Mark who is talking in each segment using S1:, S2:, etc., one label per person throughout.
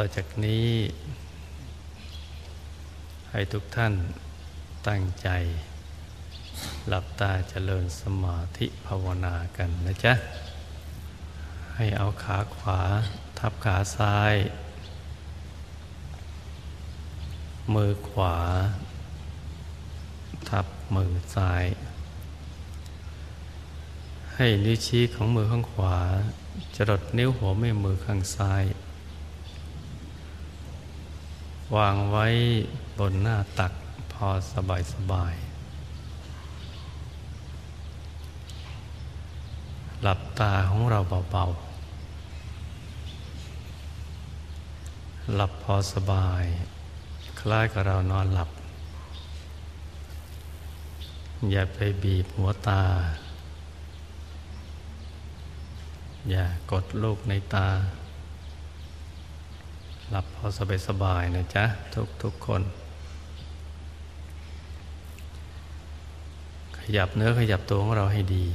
S1: ต่อจากนี้ ให้ทุกท่านตั้งใจ หลับตาเจริญสมาธิภาวนากันนะจ๊ะ ให้เอาขาขวาทับขาซ้าย มือขวา ทับมือซ้าย ให้นิ้วชี้ของมือข้างขวาจรดนิ้วหัวแม่มือข้างซ้าย วางไว้บนหน้าตักพอสบายสบาย หลับตาของเราเบาๆ หลับพอสบาย คล้ายกับเรานอนหลับ อย่าไปบีบหัวตา อย่ากดลูกในตา หลับพอสบายสบายนะจ๊ะ ทุกทุกคน ขยับเนื้อขยับตัวของเราให้ดี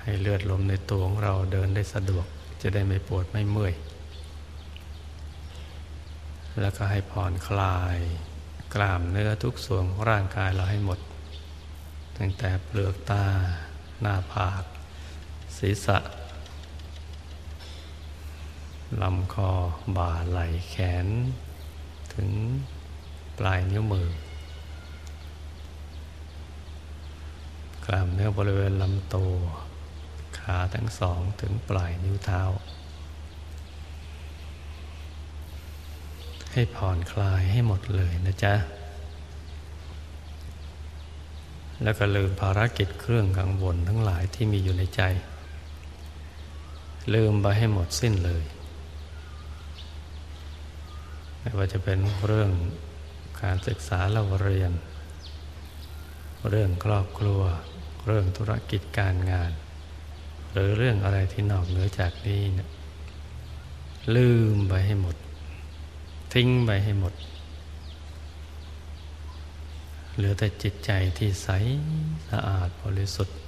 S1: ให้เลือดลมในตัวของเราเดินได้สะดวก จะได้ไม่ปวดไม่เมื่อย แล้วก็ให้ผ่อนคลายกล้ามเนื้อทุกส่วนของร่างกายเราให้หมด ตั้งแต่เปลือกตาหน้าผาก ศีรษะลำคอบ่าไหล่แขน ถึงปลายนิ้วมือกล้ามเนื้อบริเวณลำตัวขาทั้งสองถึงปลายนิ้วเท้า ให้ผ่อนคลายให้หมดเลยนะจ๊ะ แล้วก็ลืมภารกิจเครื่องกังวลทั้งหลายที่มีอยู่ในใจ ลืมไปให้หมดสิ้นเลยไม่ว่าจะเป็นเรื่องการศึกษาเราเรียน เรื่องครอบครัว เรื่องธุรกิจการงาน หรือเรื่องอะไรที่นอกเหนือจากนี้เนะลืมไปให้หมด ทิ้งไปให้หมด เหลือแต่จิตใจที่ใสสะอาดบริสุทธิ์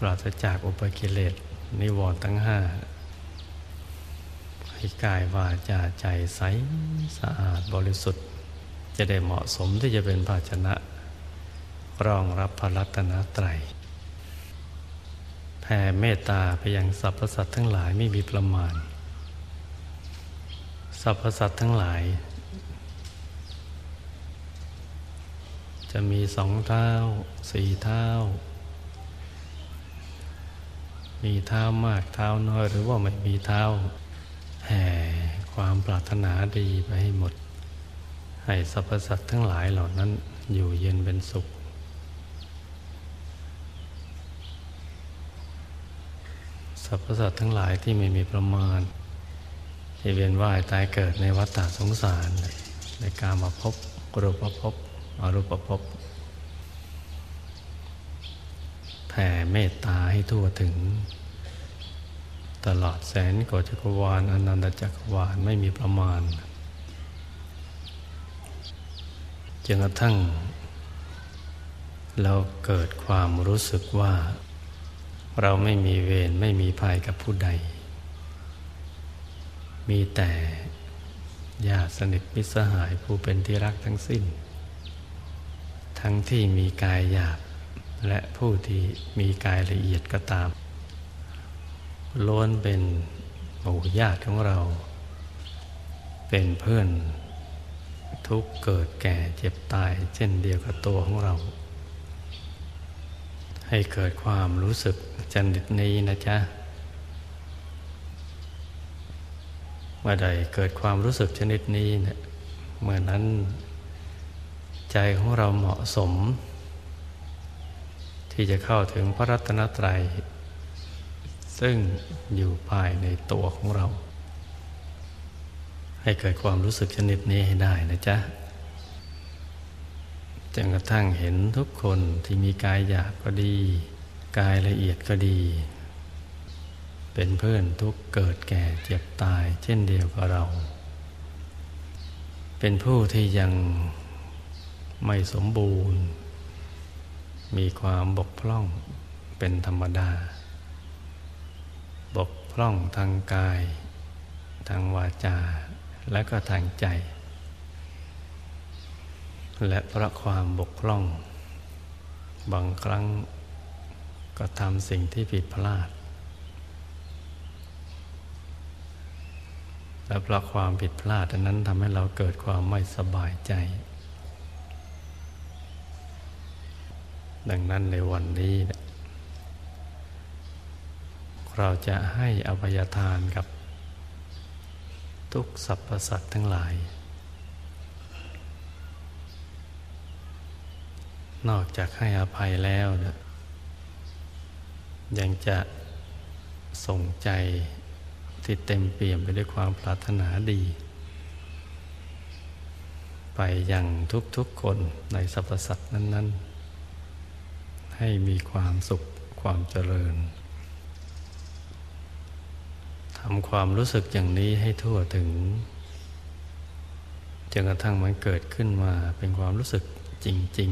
S1: ปราศจากอุปกิเลสนิวรณ์ทั้งห้าให้กายวาจาใจใสสะอาดบริสุทธิ์ จะได้เหมาะสมที่จะเป็นภาชนะ รองรับพระรัตนตรัยแผ่เมตตาไปยังสรรพสัตว์ทั้งหลายไม่มีประมาณสรรพสัตว์ทั้งหลาย จะมีสองเท้าสี่เท้า มีเท้ามากเท้าน้อยหรือว่าไม่มีเท้า แห่ความปรารถนาดีไปให้หมด ให้สรรพสัตว์ทั้งหลายเหล่านั้นอยู่เย็นเป็นสุข สรรพสัตว์ทั้งหลายที่ไม่มีประมาณ ที่เวียนว่ายตายเกิดในวัฏฏะสงสาร ในการมาพบกรูปภพอรูปภพ แผ่เมตตาให้ทั่วถึง ตลอดแสนกว่าจักรวาลอนันตจักรวาลไม่มีประมาณจนกระทั่ง เราเกิดความรู้สึกว่า เราไม่มีเวรไม่มีภัยกับผู้ใด มีแต่ญาติสนิทมิตรสหายผู้เป็นที่รักทั้งสิ้น ทั้งที่มีกายหยาบ และผู้ที่มีกายละเอียดก็ตามล้วนเป็นหมู่ญาติของเรา เป็นเพื่อนทุกเกิดแก่เจ็บตายเช่นเดียวกับตัวของเรา ให้เกิดความรู้สึกจนิดนี้นะจ๊ะเมื่อใดเกิดความรู้สึกชนิดนี้เนะี่ยเมื่อนั้นใจของเราเหมาะสม ที่จะเข้าถึงพระรัตนตรัย ซึ่งอยู่ภายในตัวของเรา ให้เกิดความรู้สึกชนิดนี้ให้ได้นะจ๊ะจนกระทั่งเห็นทุกคนที่มีกายหยาบก็ดี กายละเอียดก็ดี เป็นเพื่อนทุกเกิดแก่เจ็บตาย เช่นเดียวกับเรา เป็นผู้ที่ยังไม่สมบูรณ์ มีความบกพร่องเป็นธรรมดา บกพร่องทางกาย ทางวาจา และก็ทางใจ และเพราะความบกพร่อง บางครั้งก็ทำสิ่งที่ผิดพลาด และเพราะความผิดพลาดนั้นทำให้เราเกิดความไม่สบายใจ ดังนั้นในวันนี้เราจะให้อภัยทานกับ ทุกสรรพสัตว์ทั้งหลาย นอกจากให้อภัยแล้วยยังจะส่งใจที่เต็มเปี่ยมไปด้วยความปรารถนาดี ไปยังทุกๆคนในสรรพสัตว์นั้น ๆ ให้มีความสุขความเจริญทำความรู้สึกอย่างนี้ให้ทั่วถึงจนกระทั่งมันเกิดขึ้นมาเป็นความรู้สึกจริง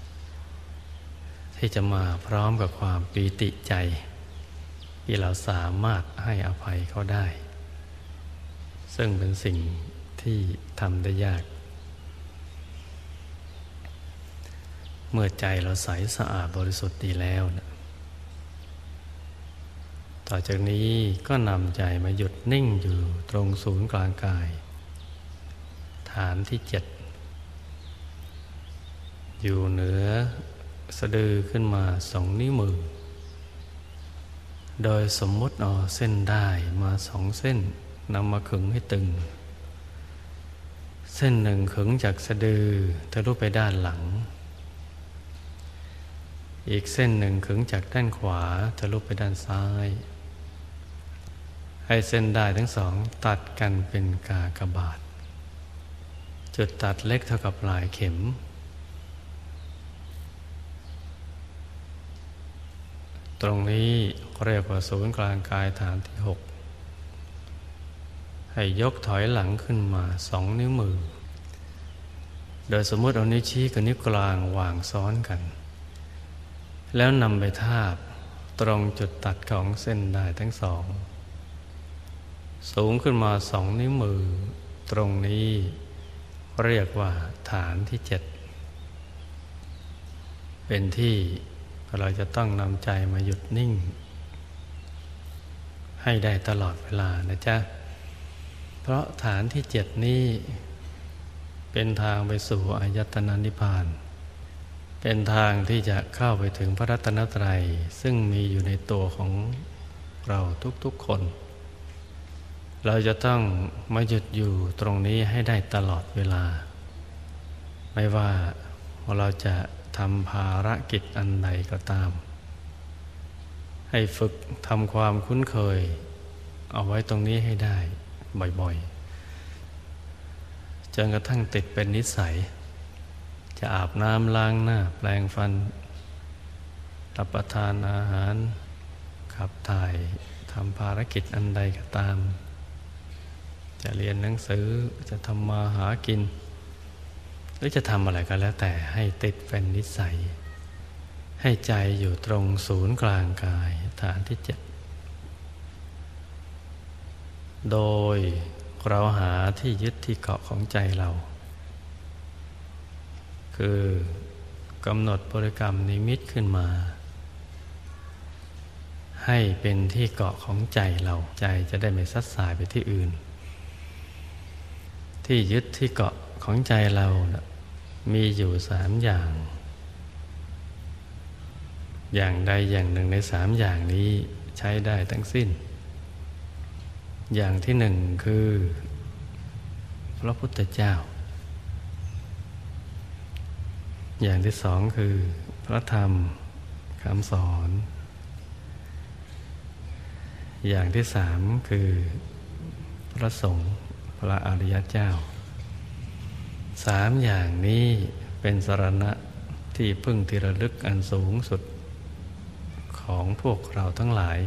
S1: ๆ ที่จะมาพร้อมกับความปีติใจ ที่เราสามารถให้อภัยเขาได้ ซึ่งเป็นสิ่งที่ทำได้ยาก เมื่อใจเราใสสะอาดบริสุทธิ์ดีแล้วนะต่อจากนี้ก็นำใจมาหยุดนิ่งอยู่ตรงศูนย์กลางกาย ฐานที่เจ็ด อยู่เหนือสะดือขึ้นมาสองนิ้วมือ โดยสมมติเอาเส้นได้มาสองเส้นนำมาขึงให้ตึง เส้นหนึ่งขึงจากสะดือทะลุไปด้านหลัง อีกเส้นหนึ่งขึงจากด้านขวาทะลุไปด้านซ้าย ให้เส้นได้ทั้งสองตัดกันเป็นกากบาท จุดตัดเล็กเท่ากับลายเข็ม ตรงนี้เรียกว่าศูนย์กลางกายฐานที่หกให้ยกถอยหลังขึ้นมาสองนิ้วมือ โดยสมมติเอานิ้วชี้กับนิ้วกลางวางซ้อนกัน แล้วนำไปทาบตรงจุดตัดของเส้นได้ทั้งสอง สูงขึ้นมาสองนิ้วมือ ตรงนี้เรียกว่าฐานที่เจ็ด เป็นที่เราจะต้องนำใจมาหยุดนิ่ง ให้ได้ตลอดเวลานะจ๊ะ เพราะฐานที่เจ็ดนี้ เป็นทางไปสู่อายตนะนิพพาน เป็นทางที่จะเข้าไปถึงพระรัตนตรัย ซึ่งมีอยู่ในตัวของเราทุกๆคน เราจะต้องมาหยุดอยู่ตรงนี้ให้ได้ตลอดเวลา ไม่ว่าเราจะทำภารกิจอันใดก็ตาม ให้ฝึกทำความคุ้นเคย เอาไว้ตรงนี้ให้ได้บ่อยๆจนกระทั่งติดเป็นนิสัย จะอาบน้ำล้างหน้า แปลงฟันรับประทานอาหาร ขับถ่ายทำภารกิจอันใดก็ตาม จะเรียนหนังสือจะทำมาหากินรือจะทำอะไรก็แล้วแต่ให้ติดเป็นนิสัย ให้ใจอยู่ตรงศูนย์กลางกายฐานที่เจ็ดโดยเราหาที่ยึดที่เกาะของใจเรา คือกำหนดบริกรรมนิมิตขึ้นมา ให้เป็นที่เกาะของใจเราใจจะได้ไม่ซัดสายไปที่อื่น ที่ยึดที่เกาะของใจเรานะมีอยู่สามอย่าง อย่างใดอย่างหนึ่งในสามอย่างนี้ใช้ได้ทั้งสิ้น อย่างที่หนึ่งคือ พระพุทธเจ้า อย่างที่สองคือพระธรรมคำสอน อย่างที่สามคือพระสงฆ์พระอริยเจ้าสามอย่างนี้เป็นสรณะที่พึ่งที่ระลึกอันสูงสุด ของพวกเราทั้งหลาย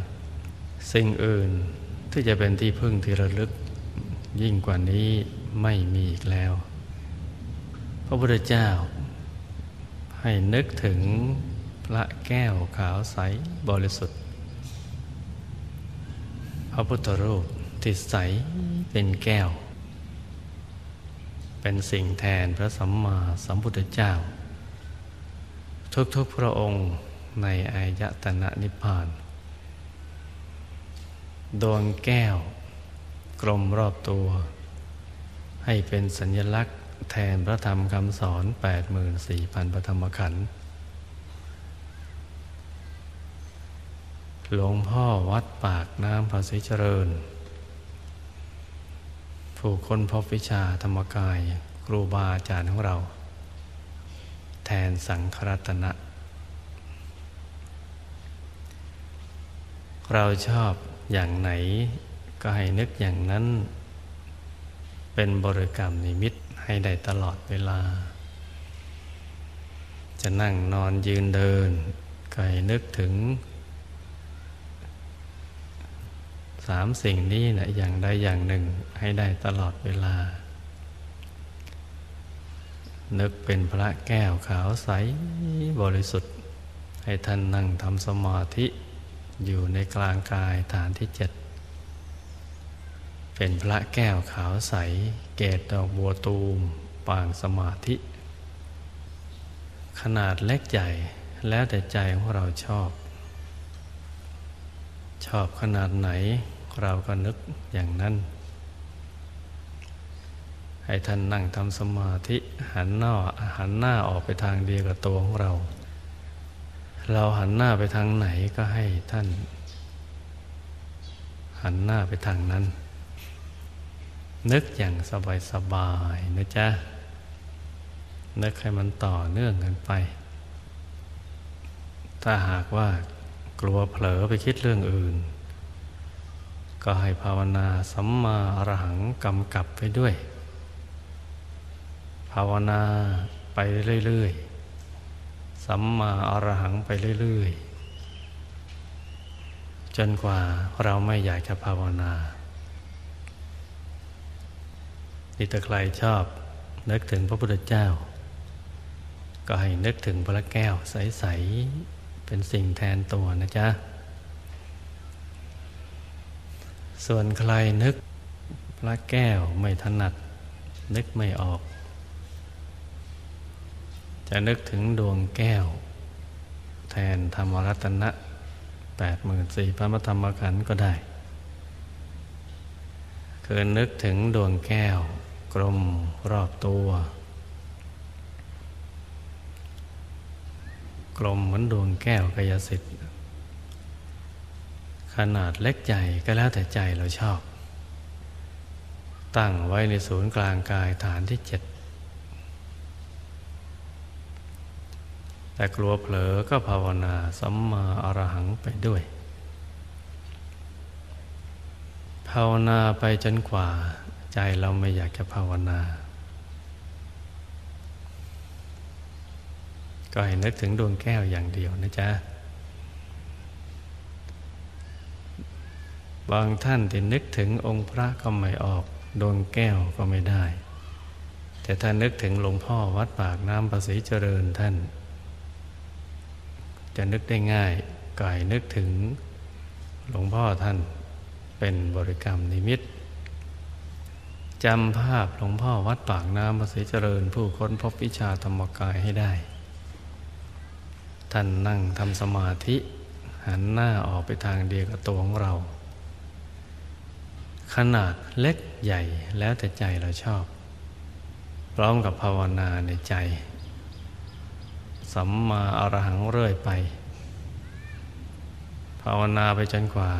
S1: สิ่งอื่นที่จะเป็นที่พึ่งที่ระลึก ยิ่งกว่านี้ไม่มีอีกแล้ว พระพุทธเจ้า ให้นึกถึงพระแก้วขาวใสบริสุทธิ์ พระพุทธรูปที่ใสเป็นแก้ว เป็นสิ่งแทนพระสัมมาสัมพุทธเจ้า ทุกๆพระองค์ในอายตนะนิพพาน ดวงแก้วกลมรอบตัว ให้เป็นสัญลักษณ์ แทนพระธรรมคำสอน 84,000พระธรรมขันธ์หลวงพ่อวัดปากน้ำภาษีเจริญ ผู้คนพบวิชาธรรมกาย ครูบาอาจารย์ของเรา แทนสังครัตนะ เราชอบอย่างไหนก็ให้นึกอย่างนั้น เป็นบริกรรมนิมิตให้ได้ตลอดเวลา จะนั่งนอนยืนเดินก็ให้นึกถึงสามสิ่งนี้นะอย่างใดอย่างหนึ่งให้ได้ตลอดเวลา นึกเป็นพระแก้วขาวใสบริสุทธิ์ ให้ท่านนั่งทำสมาธิอยู่ในกลางกายฐานที่เจ็ด เป็นพระแก้วขาวใส เกตดอกบัวตูม ปางสมาธิ ขนาดเล็กใหญ่แล้วแต่ใจของเราชอบ ชอบขนาดไหนเราก็นึกอย่างนั้น ให้ท่านนั่งทำสมาธิหันหน้าหันหน้าออกไปทางเดียวกับตัวของเรา เราหันหน้าไปทางไหนก็ให้ท่าน หันหน้าไปทางนั้น นึกอย่างสบายสบายนะจ๊ะ นึกให้มันต่อเนื่องกันไป ถ้าหากว่ากลัวเผลอไปคิดเรื่องอื่น ก็ให้ภาวนาสัมมาอรหังกำกับไปด้วย ภาวนาไปเรื่อยๆ สัมมาอรหังไปเรื่อยๆ จนกว่าเราไม่อยากจะภาวนา ดิตใครชอบนึกถึงพระพุทธเจ้า ก็ให้นึกถึงพระแก้วใส ๆ เป็นสิ่งแทนตัวนะจ๊ะ ส่วนใครนึกพระแก้วไม่ถนัด นึกไม่ออก จะนึกถึงดวงแก้ว แทนธรรมรัตนะแปดหมื่นสี่พระธรรมขันธ์ก็ได้คือนึกถึงดวงแก้ว กลมรอบตัว กลมเหมือนดวงแก้วกายสิทธิ์ ขนาดเล็กใหญ่ก็แล้วแต่ใจเราชอบ ตั้งไว้ในศูนย์กลางกายฐานที่เจ็ดแต่กลัวเผลอก็ภาวนาสัมมาอรหังไปด้วย ภาวนาไปจนกว่า ใจเราไม่อยากจะภาวนา ก็ให้นึกถึงดวงแก้วอย่างเดียวนะจ๊ะ บางท่านที่นึกถึงองค์พระก็ไม่ออก ดวงแก้วก็ไม่ได้ แต่ถ้านึกถึงหลวงพ่อวัดปากน้ำประสีเจริญท่าน จะนึกได้ง่ายกายนึกถึงหลวงพ่อท่านเป็นบริกรรมนิมิต จำภาพหลวงพ่อวัดปากน้ำประสีเจริญ ผู้ค้นพบวิชาธรรมกายให้ได้ ท่านนั่งทำสมาธิ หันหน้าออกไปทางเดียวกับตัวของเรา ขนาดเล็กใหญ่แล้วแต่ใจเราชอบ พร้อมกับภาวนาในใจ สัมมาอรหังเรื่อยไป ภาวนาไปจนกว่า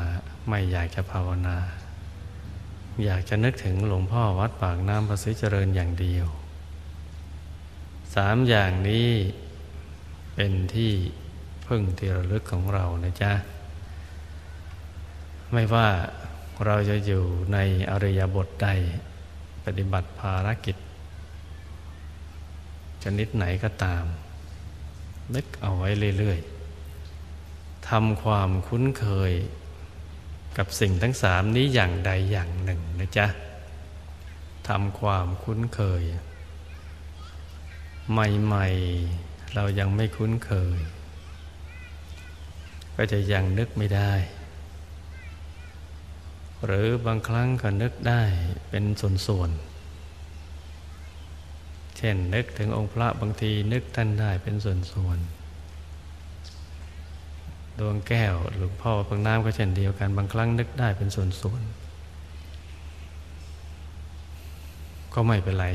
S1: ไม่อยากจะภาวนา อยากจะนึกถึงหลวงพ่อวัดปากน้ำประสิเจริญอย่างเดียว สามอย่างนี้เป็นที่พึ่งที่ระลึกของเรานะจ๊ะ ไม่ว่าเราจะอยู่ในอริยบทใดปฏิบัติภารกิจชนิดไหนก็ตาม นึกเอาไว้เรื่อย ๆทำความคุ้นเคย กับสิ่งทั้งสามนี้อย่างใดอย่างหนึ่งนะจ๊ะทำความคุ้นเคย ใหม่ ๆ เรายังไม่คุ้นเคย ก็จะยังนึกไม่ได้ หรือบางครั้งก็นึกได้เป็นส่วนๆ เช่นนึกถึงองค์พระบางทีนึกท่านได้เป็นส่วนๆ ดวงแก้วหลวงพ่อพังน้ำก็เช่นเดียวกันบางครั้งนึกได้เป็นส่วนๆก็ไม่เป็นไร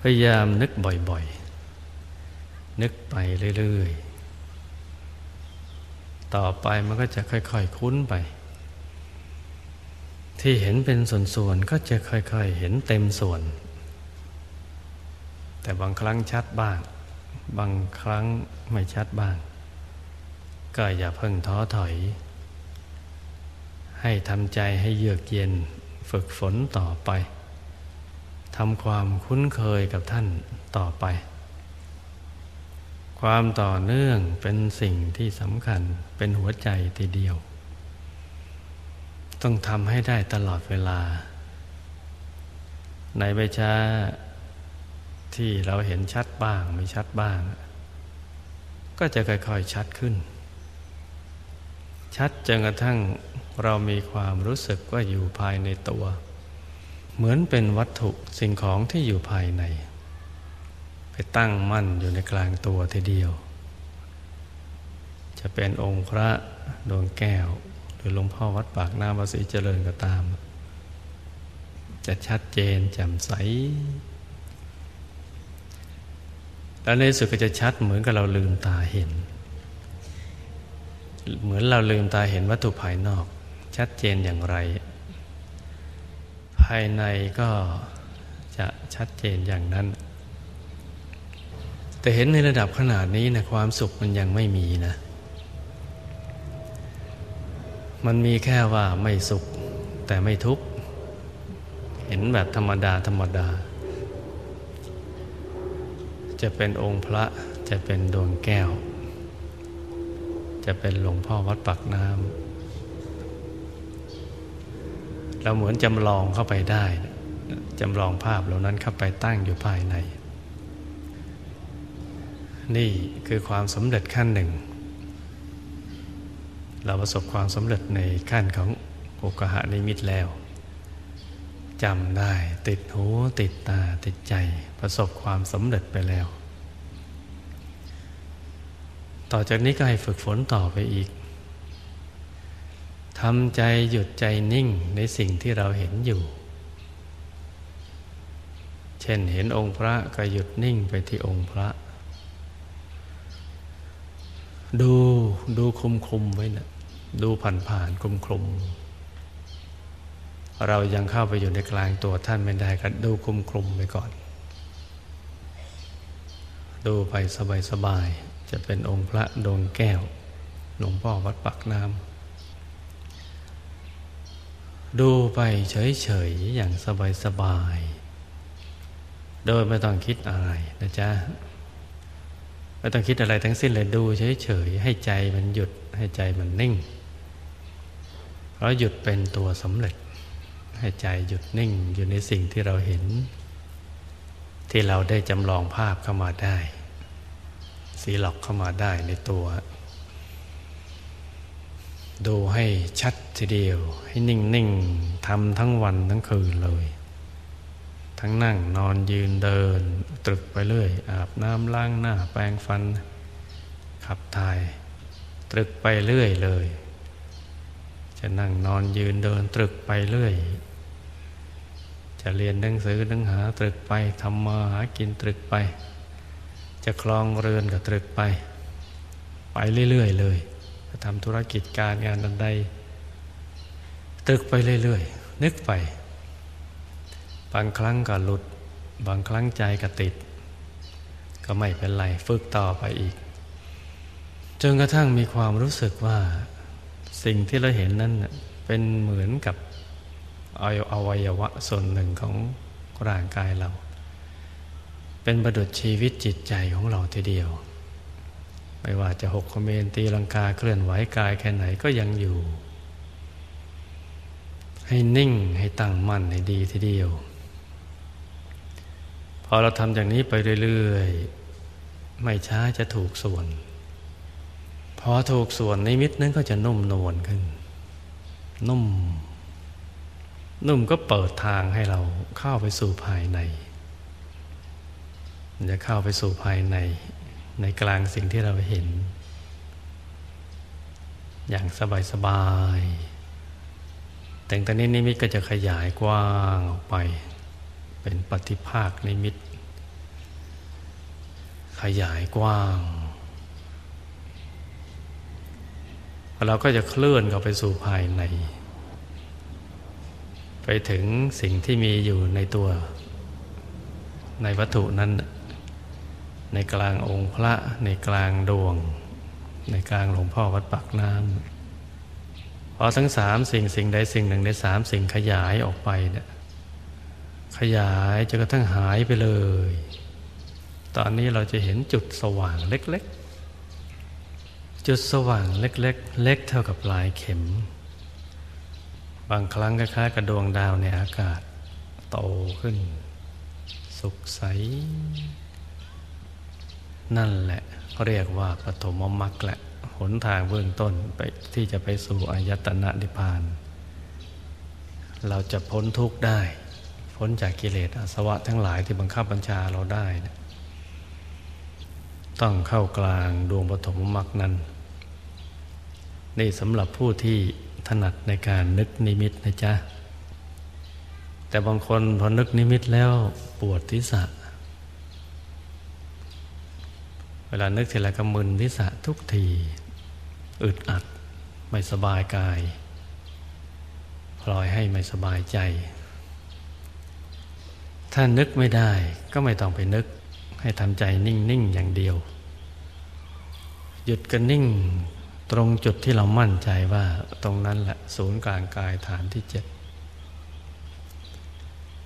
S1: พยายามนึกบ่อยๆ นึกไปเรื่อยๆ ต่อไปมันก็จะค่อยๆคุ้นไป ที่เห็นเป็นส่วนๆ ก็จะค่อยๆ เห็นเต็มส่วน แต่บางครั้งชัดบ้าง บางครั้งไม่ชัดบ้าง ก็อย่าเพิ่งท้อถอย ให้ทำใจให้เยือกเย็นฝึกฝนต่อไปทำความคุ้นเคยกับท่านต่อไป ความต่อเนื่องเป็นสิ่งที่สำคัญเป็นหัวใจทีเดียว ต้องทำให้ได้ตลอดเวลา ในใบช้า ที่เราเห็นชัดบ้างไม่ชัดบ้าง ก็จะค่อยๆชัดขึ้น ชัดจนกระทั่งเรามีความรู้สึกว่าอยู่ภายในตัว เหมือนเป็นวัตถุสิ่งของที่อยู่ภายใน ไปตั้งมั่นอยู่ในกลางตัวทีเดียว จะเป็นองค์พระดวงแก้ว หรือหลวงพ่อวัดปากน้ำภาษีเจริญก็ตาม จะชัดเจนแจ่มใส แล้วในสุดก็จะชัดเหมือนกับเราลืมตาเห็น เหมือนเราลืมตาเห็นวัตถุภายนอก ชัดเจนอย่างไร ภายในก็จะชัดเจนอย่างนั้น แต่เห็นในระดับขนาดนี้นะความสุขมันยังไม่มีนะ มันมีแค่ว่าไม่สุขแต่ไม่ทุกข์ เห็นแบบธรรมดาธรรมดา จะเป็นองค์พระจะเป็นดวงแก้ว จะเป็นหลวงพ่อวัดปักน้ำเราเหมือนจำลองเข้าไปได้จำลองภาพเหล่านั้นเข้าไปตั้งอยู่ภายใน นี่คือความสำเร็จขั้นหนึ่ง เราประสบความสำเร็จในขั้นของโอกหะนิมิตแล้ว จำได้ ติดหูติดตาติดใจประสบความสำเร็จไปแล้ว ต่อจากนี้ก็ให้ฝึกฝนต่อไปอีกทำใจหยุดใจนิ่งในสิ่งที่เราเห็นอยู่ เช่นเห็นองค์พระก็หยุดนิ่งไปที่องค์พระ ดูดูคุมคุมไว้นะดูผ่านผ่านคุมคลุม เรายังเข้าไปอยู่ในกลางตัวท่านไม่ได้ก็ดูคุมคลุมไปก่อน ดูไปสบายสบายจะเป็นองค์พระดวงแก้ว หลวงพ่อวัดปักน้ำดูไปเฉยๆอย่างสบายสบายโดยไม่ต้องคิดอะไรนะจ๊ะไม่ต้องคิดอะไรทั้งสิ้นเลยดูเฉยๆให้ใจมันหยุดให้ใจมันนิ่งเพราะหยุดเป็นตัวสำเร็จ ให้ใจหยุดนิ่งอยู่ในสิ่งที่เราเห็น ที่เราได้จำลองภาพเข้ามาได้ สีหลอกเข้ามาได้ในตัว ดูให้ชัดทีเดียว ให้นิ่งๆทำทั้งวันทั้งคืนเลย ทั้งนั่งนอนยืนเดิน ตรึกไปเรื่อย อาบน้ำล้างหน้า แปรงฟัน ขับถ่าย ตรึกไปเรื่อยเลยจะนั่งนอนยืนเดินตรึกไปเรื่อย จะเรียนหนังสือหนังหาตรึกไปทำมาหากินตรึกไป จะคลองเรือนก็ตรึกไป ไปเรื่อยๆเลยจะทำธุรกิจการงานใดตรึกไปเรื่อยๆ นึกไป บางครั้งก็หลุด บางครั้งใจก็ติด ก็ไม่เป็นไรฝึกต่อไปอีก จนกระทั่งมีความรู้สึกว่า สิ่งที่เราเห็นนั้นเป็นเหมือนกับ อวัยวะส่วนหนึ่งของร่างกายเรา เป็นประดุจชีวิตจิตใจของเราทีเดียว ไม่ว่าจะหกคอมเมนตีลังกาเคลื่อนไหวกายแค่ไหนก็ยังอยู่ ให้นิ่งให้ตั้งมั่นให้ดีทีเดียว
S2: พอเราทำอย่างนี้ไปเรื่อยๆ ไม่ช้าจะถูกส่วน
S1: พอถูกส่วนนิมิตนั้นก็จะนุ่มนวลขึ้น นุ่ม นุ่มก็เปิดทางให้เราเข้าไปสู่ภายในมันจะเข้าไปสู่ภายในในกลางสิ่งที่เราเห็น อย่างสบายสบายแต่ตอนนี้นิมิตก็จะขยายกว้างออกไป เป็นปฏิภาคนิมิต ขยายกว้างเราก็จะเคลื่อนเข้าไปสู่ภายใน ไปถึงสิ่งที่มีอยู่ในตัว ในวัตถุนั้น ในกลางองค์พระในกลางดวง ในกลางหลวงพ่อวัดปักน้ำพอทั้งสามสิ่งสิ่งใดสิ่งหนึ่งในสามสิ่งขยายออกไปเนี่ยขยายจนกระทั่งหายไปเลย ตอนนี้เราจะเห็นจุดสว่างเล็กๆ จุดสว่างเล็กๆ เล็กเท่ากับลายเข็ม บางครั้งคล้ายๆกับดวงดาวในอากาศ โตขึ้น สุขใส นั่นแหละเรียกว่าปฐมมรรคแหละหนทางเบื้องต้นไปที่จะไปสู่อายตนะนิพพาน เราจะพ้นทุกข์ได้ พ้นจากกิเลสอาสวะทั้งหลายที่บังคับบัญชาเราได้นะต้องเข้ากลางดวงปฐมมรรคนั้นนี่สำหรับผู้ที่ ถนัดในการนึกนิมิตนะจ๊ะ แต่บางคนพอนึกนิมิตแล้วปวดทิศะเวลานึกทีไรก็มึนทิศะทุกที อึดอัดไม่สบายกาย พลอยให้ไม่สบายใจ ถ้านึกไม่ได้ก็ไม่ต้องไปนึกให้ทำใจนิ่ง ๆ อย่างเดียว หยุดกันนิ่ง ตรงจุดที่เรามั่นใจว่าตรงนั้นแหละศูนย์กลางกายฐานที่เจ็ด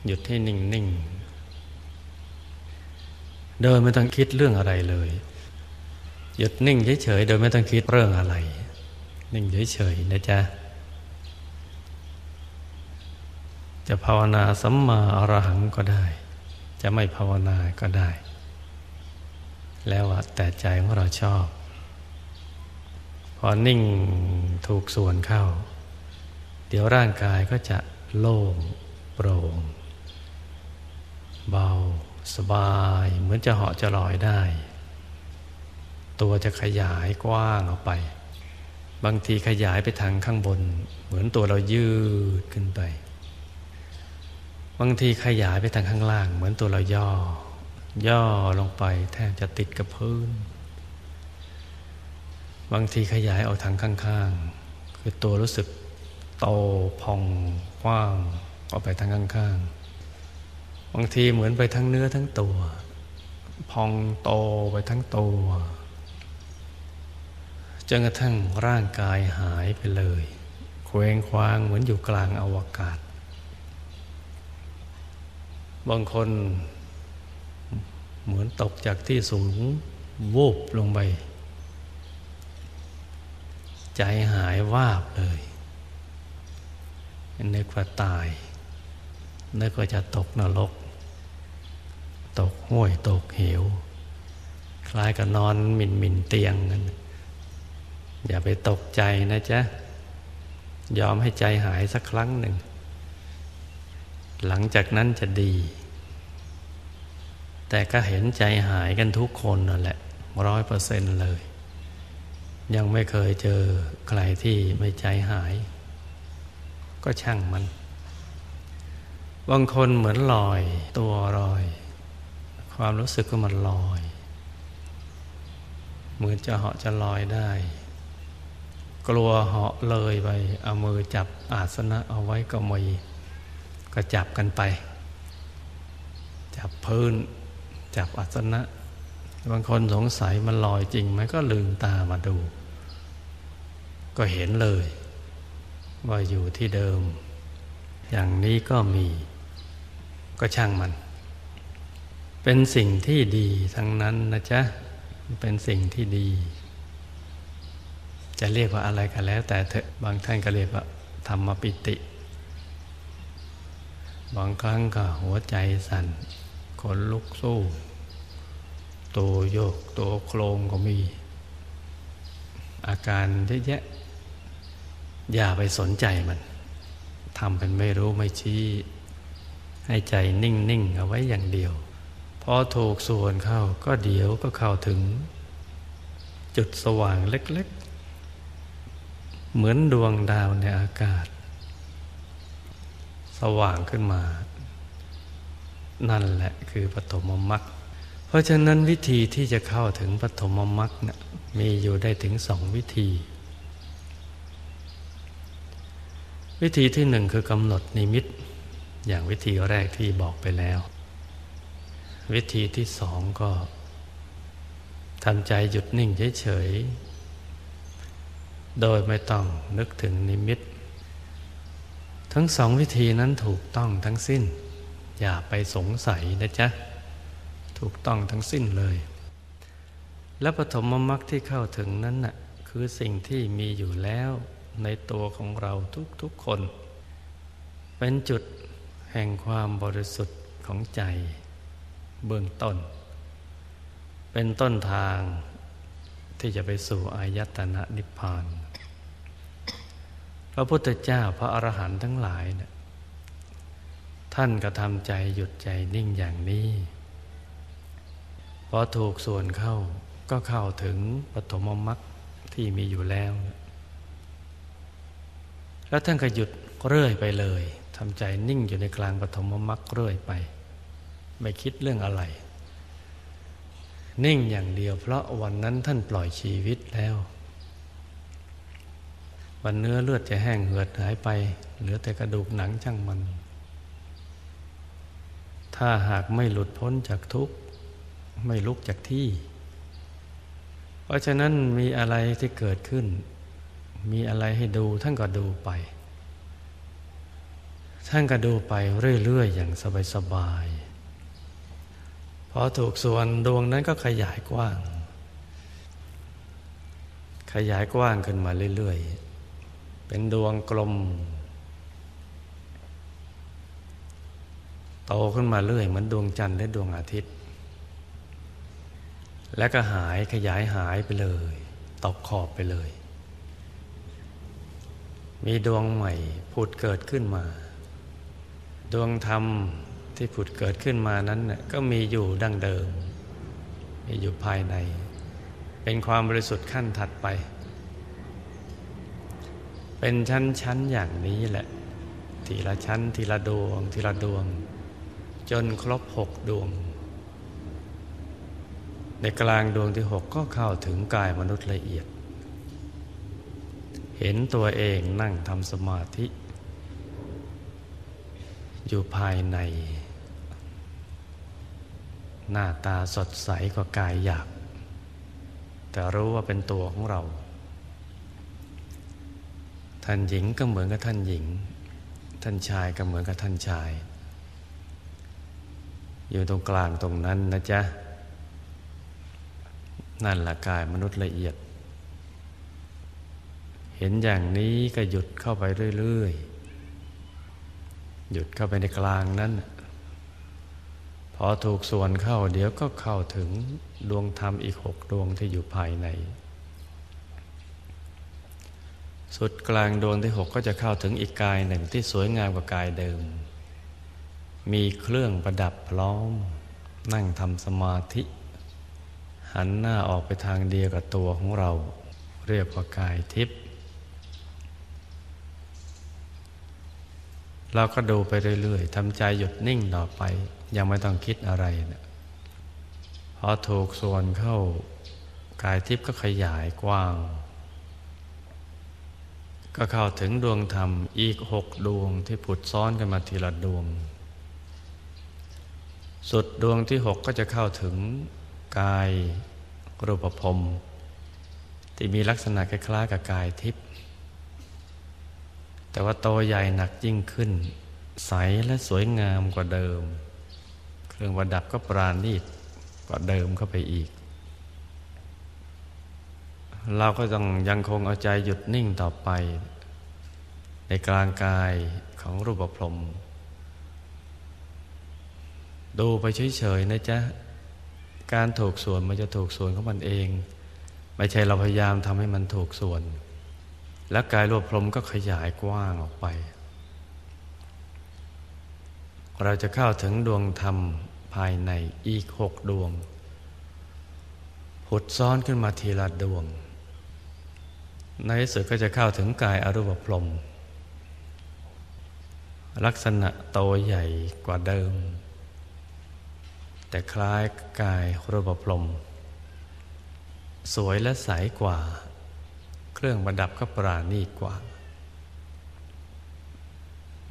S1: หยุดให้นิ่งนิ่งโดยไม่ต้องคิดเรื่องอะไรเลย หยุดนิ่งเฉย ๆ โดยไม่ต้องคิดเรื่องอะไร นิ่งเฉย ๆ นะจ๊ะ จะภาวนาสัมมาอรหังก็ได้ จะไม่ภาวนาก็ได้ แล้วแต่ใจของเราชอบ พอนิ่งถูกส่วนเข้า เดี๋ยวร่างกายก็จะโล่งโปร่ง เบาสบายเหมือนจะเหาะจะลอยได้ ตัวจะขยายกว้างออกไป บางทีขยายไปทางข้างบน เหมือนตัวเรายืดขึ้นไป บางทีขยายไปทางข้างล่าง เหมือนตัวเราย่อ ย่อลงไปแทบจะติดกับพื้น บางทีขยายออกทางข้างๆ คือตัวรู้สึกโตพองกว้างออกไปทางข้างๆ บางทีเหมือนไปทั้งเนื้อทั้งตัว พองโตไปทั้งตัวจนกระทั่งร่างกายหายไปเลย เคว้งคว้างเหมือนอยู่กลางอวกาศ บางคนเหมือนตกจากที่สูงวูบลงไป ใจหายวาบเลยนึกว่าตายนึกว่าจะตกนรก ตกห้วยตกเหว คล้ายกับนอนมินมินเตียงกันอย่าไปตกใจนะจ๊ะ ยอมให้ใจหายสักครั้งหนึ่ง หลังจากนั้นจะดี แต่ก็เห็นใจหายกันทุกคนนั่นแหละร้อยเปอร์เซ็นต์เลย ยังไม่เคยเจอใครที่ไม่ใจหาย ก็ช่างมัน บางคนเหมือนลอย ตัวลอย ความรู้สึกก็มันลอย เหมือนจะเหาะจะลอยได้ กลัวเหาะเลยไป เอามือจับอาสนะเอาไว้ก็มีก็จับกันไป จับพื้น จับอาสนะบางคนสงสัยมันลอยจริงไหมก็ลืมตามาดู ก็เห็นเลย ว่าอยู่ที่เดิม อย่างนี้ก็มีก็ช่างมัน เป็นสิ่งที่ดีทั้งนั้นนะจ๊ะ เป็นสิ่งที่ดี จะเรียกว่าอะไรกันแล้ว แต่เถอะบางท่านก็เรียกว่าธรรมปิติ บางครั้งก็หัวใจสั่นขนลุกสู้ตัวโยกตัวโครงก็มี อาการเยอะแยะ อย่าไปสนใจมันทำเป็นไม่รู้ไม่ชี้ ให้ใจนิ่งๆเอาไว้อย่างเดียว พอถูกส่วนเข้าก็เดี๋ยวก็เข้าถึง จุดสว่างเล็กๆ เหมือนดวงดาวในอากาศ สว่างขึ้นมา นั่นแหละคือปฐมมรรคเพราะฉะนั้นวิธีที่จะเข้าถึงปฐมมรรคนะมีอยู่ได้ถึงสองวิธี วิธีที่หนึ่งคือกำหนดนิมิต อย่างวิธีแรกที่บอกไปแล้ว วิธีที่สองก็ทำใจหยุดนิ่งเฉยๆ โดยไม่ต้องนึกถึงนิมิต ทั้งสองวิธีนั้นถูกต้องทั้งสิ้น อย่าไปสงสัยนะจ๊ะ ถูกต้องทั้งสิ้นเลย และปฐมมรรคที่เข้าถึงนั้นน่ะคือสิ่งที่มีอยู่แล้ว ในตัวของเราทุกๆคน เป็นจุดแห่งความบริสุทธิ์ของใจ เบื้องต้น เป็นต้นทางที่จะไปสู่อายตนะนิพพาน พระพุทธเจ้าพระอรหันต์ทั้งหลายนะท่านกระทำใจหยุดใจนิ่งอย่างนี้พอถูกส่วนเข้าก็เข้าถึงปฐมมรรคที่มีอยู่แล้ว แล้วท่านก็หยุดเรื่อยไปเลยทำใจนิ่งอยู่ในกลางปฐมมรรคเรื่อยไป ไม่คิดเรื่องอะไร นิ่งอย่างเดียวเพราะวันนั้นท่านปล่อยชีวิตแล้ว วันเนื้อเลือดจะแห้งเหือดหายไป เหลือแต่กระดูกหนังช่างมัน ถ้าหากไม่หลุดพ้นจากทุกข์ ไม่ลุกจากที่ เพราะฉะนั้นมีอะไรที่เกิดขึ้น มีอะไรให้ดูท่านก็ดูไป ท่านก็ดูไปเรื่อย ๆ อย่างสบายๆพอถูกส่วนดวงนั้นก็ขยายกว้าง ขยายกว้างขึ้นมาเรื่อย ๆ เป็นดวงกลม โตขึ้นมาเรื่อยเหมือนดวงจันทร์และดวงอาทิตย์ แล้วก็หายขยายหายไปเลย ตกขอบไปเลย มีดวงใหม่ผุดเกิดขึ้นมา ดวงธรรมที่ผุดเกิดขึ้นมานั้นก็มีอยู่ดั้งเดิม มีอยู่ภายใน เป็นความบริสุทธิ์ขั้นถัดไป เป็นชั้นๆอย่างนี้แหละ ทีละชั้นทีละดวง ทีละดวง จนครบหกดวง ในกลางดวงที่หกก็เข้าถึงกายมนุษย์ละเอียด เห็นตัวเองนั่งทำสมาธิ อยู่ภายใน หน้าตาสดใสกว่ากายหยาบแต่รู้ว่าเป็นตัวของเรา ท่านหญิงก็เหมือนกับท่านหญิง ท่านชายก็เหมือนกับท่านชาย อยู่ตรงกลางตรงนั้นนะจ๊ะ นั่นละกายมนุษย์ละเอียด เห็นอย่างนี้ก็หยุดเข้าไปเรื่อยๆ หยุดเข้าไปในกลางนั้น พอถูกส่วนเข้าเดี๋ยวก็เข้าถึงดวงธรรมอีกหกดวงที่อยู่ภายใน สุดกลางดวงที่หกก็จะเข้าถึงอีกกายหนึ่งที่สวยงามกว่ากายเดิม มีเครื่องประดับพร้อม นั่งทำสมาธิ หันหน้าออกไปทางเดียวกับตัวของเราเรียกว่ากายทิพย์ เราก็ดูไปเรื่อยๆทำใจหยุดนิ่งต่อไป ยังไม่ต้องคิดอะไรนะพอถูกส่วนเข้ากายทิพย์ก็ขยายกว้าง ก็เข้าถึงดวงธรรมอีกหกดวงที่ผุดซ้อนกันมาทีละดวง สุดดวงที่หกก็จะเข้าถึงกายรูปภพที่มีลักษณะคล้ายๆกับกายทิพย์ แต่ว่าโตใหญ่หนักยิ่งขึ้น ใสและสวยงามกว่าเดิม เครื่องประดับก็ปราณีตกว่าเดิมเข้าไปอีก เราก็ต้องยังคงเอาใจหยุดนิ่งต่อไป ในกลางกายของรูปพรมดูไปเฉยๆนะจ๊ะ การถูกส่วนมันจะถูกส่วนของมันเอง ไม่ใช่เราพยายามทำให้มันถูกส่วน และกายรวบพรมก็ขยายกว้างออกไป เราจะเข้าถึงดวงธรรมภายในอีกหกดวง ผุดซ้อนขึ้นมาทีละดวง ในที่สุดก็จะเข้าถึงกายอรูปพรม ลักษณะโตใหญ่กว่าเดิม แต่คล้ายกายรูปพรม สวยและใสกว่า เครื่องประดับก็ปราณีกว่า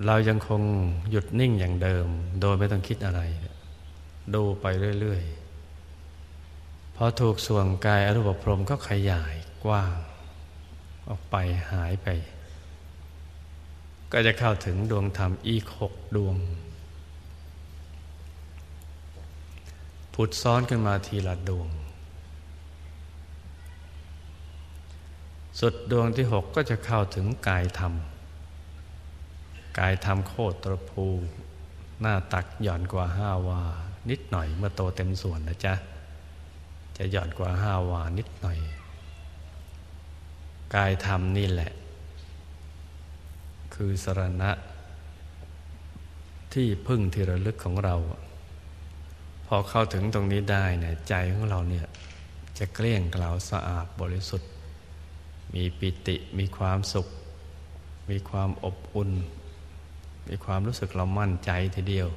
S1: เรายังคงหยุดนิ่งอย่างเดิม โดยไม่ต้องคิดอะไร ดูไปเรื่อยๆพอถูกส่วงกายอรูปพรมก็ขยายกว้าง ออกไปหายไป ก็จะเข้าถึงดวงธรรมอีกหกดวงผุดซ้อนขึ้นมาทีละดวง สุดดวงที่หกก็จะเข้าถึงกายธรรม กายธรรมโคตรภู หน้าตักหย่อนกว่าห้าวา นิดหน่อยเมื่อโตเต็มส่วนนะจ๊ะ จะหย่อนกว่าห้าวานิดหน่อย กายธรรมนี่แหละ คือสรณะ ที่พึ่งที่ระลึกของเรา พอเข้าถึงตรงนี้ได้เนี่ยใจของเราเนี่ยจะเกลี้ยงเกลาสะอาดบริสุทธิ์ มีปิติมีความสุข มีความอบอุ่น มีความรู้สึกเรามั่นใจทีเดียว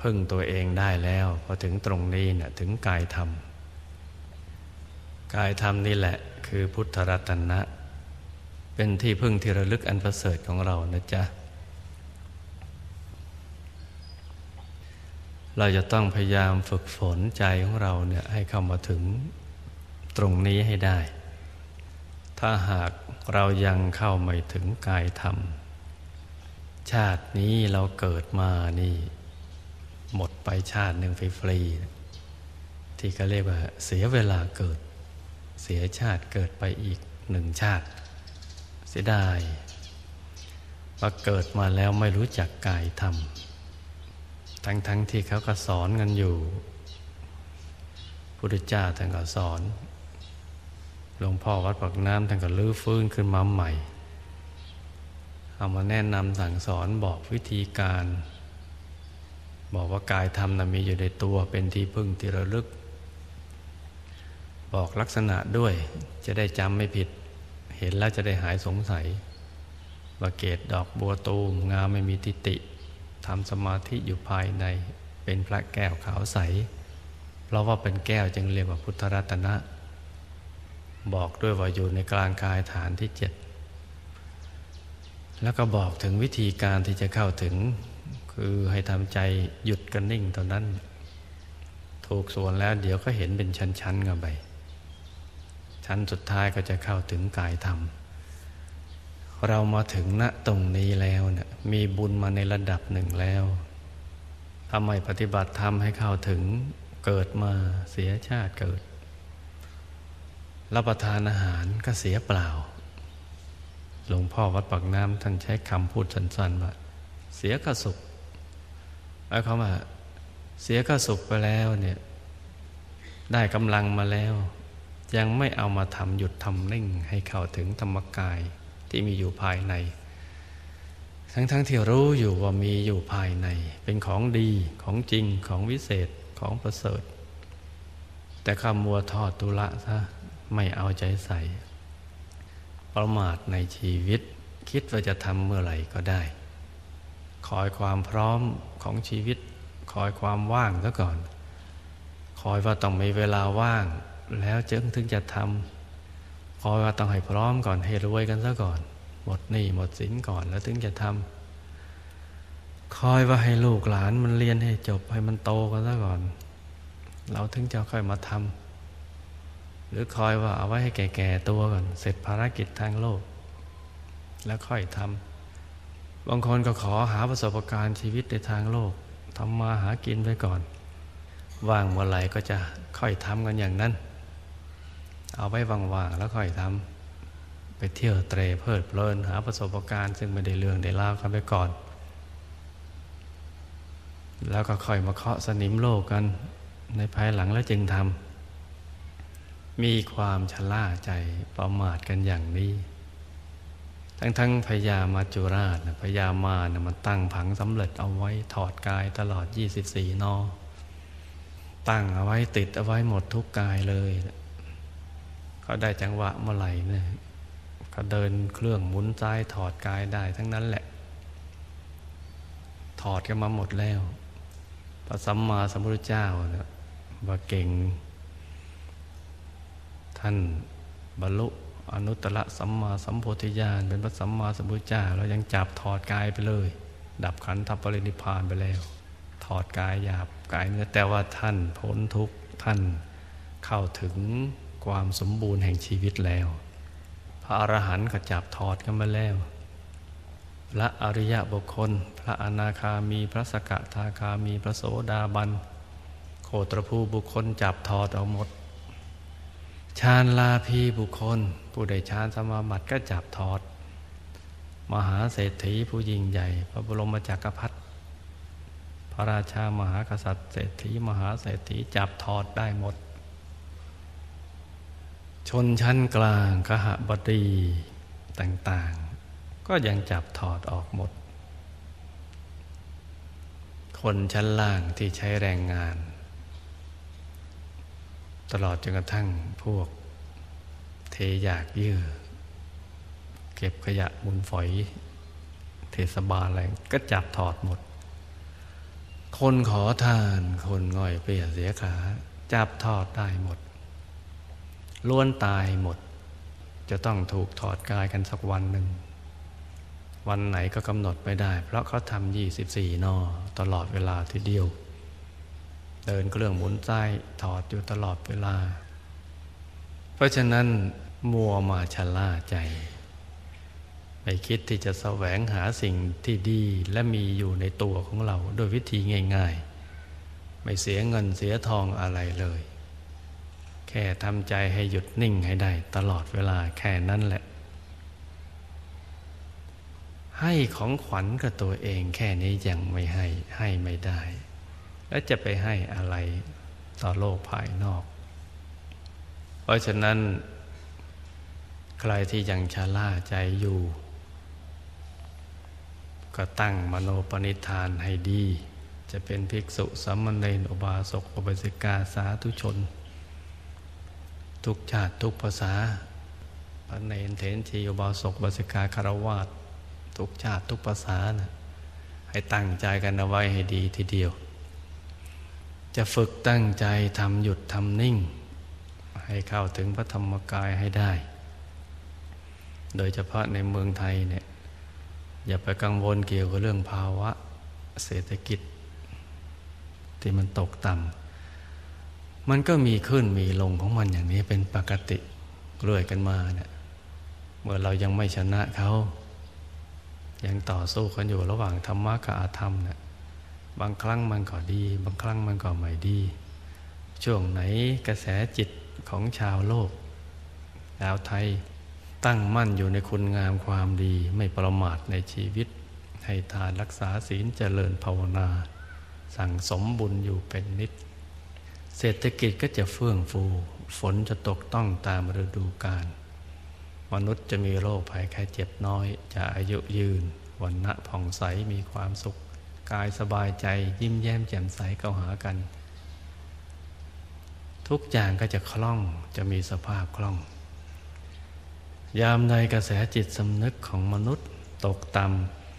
S1: พึ่งตัวเองได้แล้วพอถึงตรงนี้เนะ่ยถึงกายธรรม กายธรรมนี่แหละคือพุทธรัตนะ เป็นที่พึ่งที่ระลึกอันประเสริฐของเรานะจ๊ะเราจะต้องพยายามฝึกฝนใจของเราเนี่ยให้เข้ามาถึง ตรงนี้ให้ได้ ถ้าหากเรายังเข้าไม่ถึงกายธรรม ชาตินี้เราเกิดมานี่ หมดไปชาติหนึ่งฟรีๆที่เขาเรียกว่า เสียเวลาเกิด เสียชาติเกิดไปอีกหนึ่งชาติ เสียดายว่าเกิดมาแล้วไม่รู้จักกายธรรม ทั้งๆทที่เขาก็สอนกันอยู่พุทธเจ้าท่านก็สอน หลวงพ่อวัดปากน้ำท่านก็ลื้อฟื้นขึ้นมาใหม่เอามาแนะนำสั่งสอนบอกวิธีการ บอกว่ากายธรรมนะมีอยู่ในตัวเป็นที่พึ่งที่ระลึก บอกลักษณะด้วยจะได้จำไม่ผิด เห็นแล้วจะได้หายสงสัยว่าเกตดอกบัวตูมงามไม่มีติติทำสมาธิอยู่ภายในเป็นพระแก้วขาวใส เพราะว่าเป็นแก้วจึงเรียกว่าพุทธรัตนะ บอกด้วยว่าอยู่ในกลางกายฐานที่เจ็ดแล้วก็บอกถึงวิธีการที่จะเข้าถึง คือให้ทำใจหยุดกันนิ่งตอนนั้น ถูกส่วนแล้วเดี๋ยวก็เห็นเป็นชั้นๆกันไป ชั้นสุดท้ายก็จะเข้าถึงกายธรรม เรามาถึงณตรงนี้แล้วเนะี่ยมีบุญมาในระดับหนึ่งแล้วทำไมปฏิบัติธรรมให้เข้าถึงเกิดมาเสียชาติเกิด รับประทานอาหารก็เสียเปล่า หลวงพ่อวัดปากน้ำท่านใช้คำพูดสั้นๆว่าเสียก็สุขหมายความว่า เสียก็สุขไปแล้วเนี่ย ได้กำลังมาแล้ว ยังไม่เอามาทำหยุดทำนิ่งให้เข้าถึงธรรมกายที่มีอยู่ภายใน ทั้งๆทที่รู้อยู่ว่ามีอยู่ภายใน เป็นของดีของจริงของวิเศษของประเสริฐ แต่คำมัวทอดตุละซะ ไม่เอาใจใส่ ประมาทในชีวิต คิดว่าจะทำเมื่อไหร่ก็ได้ คอยความพร้อมของชีวิต คอยความว่างซะก่อน คอยว่าต้องมีเวลาว่าง แล้วจึงถึงจะทำคอยว่าต้องให้พร้อมก่อนให้รวยกันซะก่อน หมดหนี้หมดสินก่อนแล้วถึงจะทำคอยว่าให้ลูกหลานมันเรียนให้จบให้มันโตกันซะก่อน เราถึงจะค่อยมาทำ รือคอยว่าเอาไว้ให้แก่ๆตัวก่อน เสร็จภารกิจทางโลก แล้วค่อยทำบางคนก็ขอหาประสบการณ์ชีวิตในทางโลกทำมาหากินไปก่อน ว่างเมื่อไหร่ก็จะค่อยทำกันอย่างนั้น เอาไว้ว่างๆแล้วค่อยทำไปเที่ยวเตรเพลิดเพลินหาประสบการณ์ซึ่งไม่ได้เรื่องได้เล่ากันไปก่อน แล้วก็ค่อยมาเคาะสนิมโลกกันในภายหลังแล้วจึงทำ มีความชะล่าใจประมาทกันอย่างนี้ ทั้งทั้งพญามาจุราชพญามานะมันตั้งผังสำเร็จเอาไว้ถอดกายตลอด 24 นอ ตั้งเอาไว้ติดเอาไว้หมดทุกกายเลยก็ได้จังหวะเมื่อไหร่เนี่ยก็เดินเครื่องหมุนซ้ายถอดกายได้ทั้งนั้นแหละ ถอดกันมาหมดแล้วพระสัมมาสัมพุทธเจ้าเนี่ยว่าเก่ง ท่านบรรลุอนุตตรสัมมาสัมโพธิญาณเป็นพระสัมมาสัมพุทธเจ้าแล้วยังจับถอดกายไปเลย ดับขันธปรินิพานไปแล้ว ถอดกายหยาบกายเนื้อแต่ว่าท่านพ้นทุกข์ท่านเข้าถึงความสมบูรณ์แห่งชีวิตแล้ว พระอรหันต์ก็จับถอดกันมาแล้ว พระอริยบุคคล พระอนาคามีพระสกทาคามีพระโสดาบันโคตรภูบุคคลจับถอดเอาหมด ชาญลาภีบุคคล ผู้ได้ฌานสมาบัติก็จับถอด มหาเศรษฐีผู้ยิ่งใหญ่ พระบรมจักรพรรดิพระราชามหากษัตริย์เศรษฐีมหาเศรษฐีจับถอดได้หมด ชนชั้นกลางกหบดีต่างๆ ก็ยังจับถอดออกหมด คนชั้นล่างที่ใช้แรงงาน ตลอดจนกระทั่ง พวก เทอยากเยื่อ เก็บขยะบุญฝอย เทศบาลอะไรก็จับถอดหมด คนขอทานคนง่อยเปลี่ยนเสียขา จับถอดได้หมดล้วนตายหมด จะต้องถูกถอดกายกันสักวันหนึ่ง วันไหนก็กำหนดไม่ได้ เพราะเขาทำยี่สิบสี่นอตลอดเวลาทีเดียว เดินเครื่องหมุนใจถอดอยู่ตลอดเวลา เพราะฉะนั้นมัวมาชะล่าใจ ไม่คิดที่จะแสวงหาสิ่งที่ดีและมีอยู่ในตัวของเราโดยวิธีง่าย ๆ ไม่เสียเงินเสียทองอะไรเลย แค่ทำใจให้หยุดนิ่งให้ได้ตลอดเวลาแค่นั้นแหละ ให้ของขวัญกับตัวเองแค่นี้ยังไม่ให้ให้ไม่ได้ แล้วจะไปให้อะไรต่อโลกภายนอก เพราะฉะนั้น ใครที่ยังชะล่าใจอยู่ ก็ตั้งมโนปณิธานให้ดี จะเป็นภิกษุสัมมเนอุบาสกอุบาสิกาสาธุชน ทุกชาติทุกภาษาพระเนนเถนชีอุบาสกอุบาสิกาคารวาสทุกชาติทุกภาษานะให้ตั้งใจกันเอาไว้ให้ดีทีเดียว จะฝึกตั้งใจทำหยุดทำนิ่ง ให้เข้าถึงพระธรรมกายให้ได้ โดยเฉพาะในเมืองไทยเนี่ยอย่าไปกังวลเกี่ยวกับเรื่องภาวะเศรษฐกิจ ที่มันตกต่ำมันก็มีขึ้นมีลงของมันอย่างนี้เป็นปกติเรื่อยกันมาเนี่ยเมื่อเรายังไม่ชนะเขา ยังต่อสู้กันอยู่ระหว่างธรรมะกับอาธรรมเนี่ยบางครั้งมันก็ดี บางครั้งมันก็ไม่ดี ช่วงไหนกระแสจิต ของชาวโลกชาวไทยตั้งมั่นอยู่ในคุณงามความดีไม่ประมาทในชีวิต ให้ทานรักษาศีลเจริญภาวนา สั่งสมบุญอยู่เป็นนิด เศรษฐกิจก็จะเฟื่องฟู ฝนจะตกต้องตามฤดูกาลมนุษย์จะมีโรคภัยแค่เจ็บน้อย จะอายุยืน วันณะผ่องใสมีความสุข กายสบายใจยิ้มแย้มแจ่มใสเข้าหากัน ทุกอย่างก็จะคล่องจะมีสภาพคล่อง ยามใดกระแสจิตสำนึกของมนุษย์ตกต่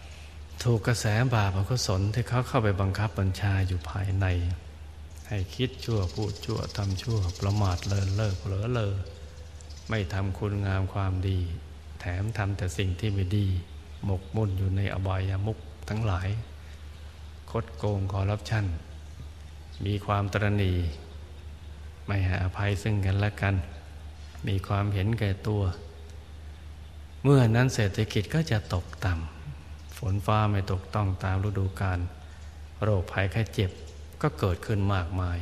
S1: ำถูกกระแสบาปอกุศลที่เขาเข้าไปบังคับบัญชาอยู่ภายใน ให้คิดชั่วพูดชั่วทำชั่วประมาทเลินเล่อเผลอเลอไม่ทำคุณงามความดี แถมทำแต่สิ่งที่ไม่ดี หมกมุ่นอยู่ในอบายามุกทั้งหลาย คดโกงคอรับชั่นมีความตรณี ไม่ให้อภัยซึ่งกันและกัน มีความเห็นแก่ตัว เมื่อนั้นเศรษฐกิจก็จะตกต่ำฝนฟ้าไม่ตกต้องตามฤดูกาลโรคภัยแค่เจ็บก็เกิดขึ้นมากมาย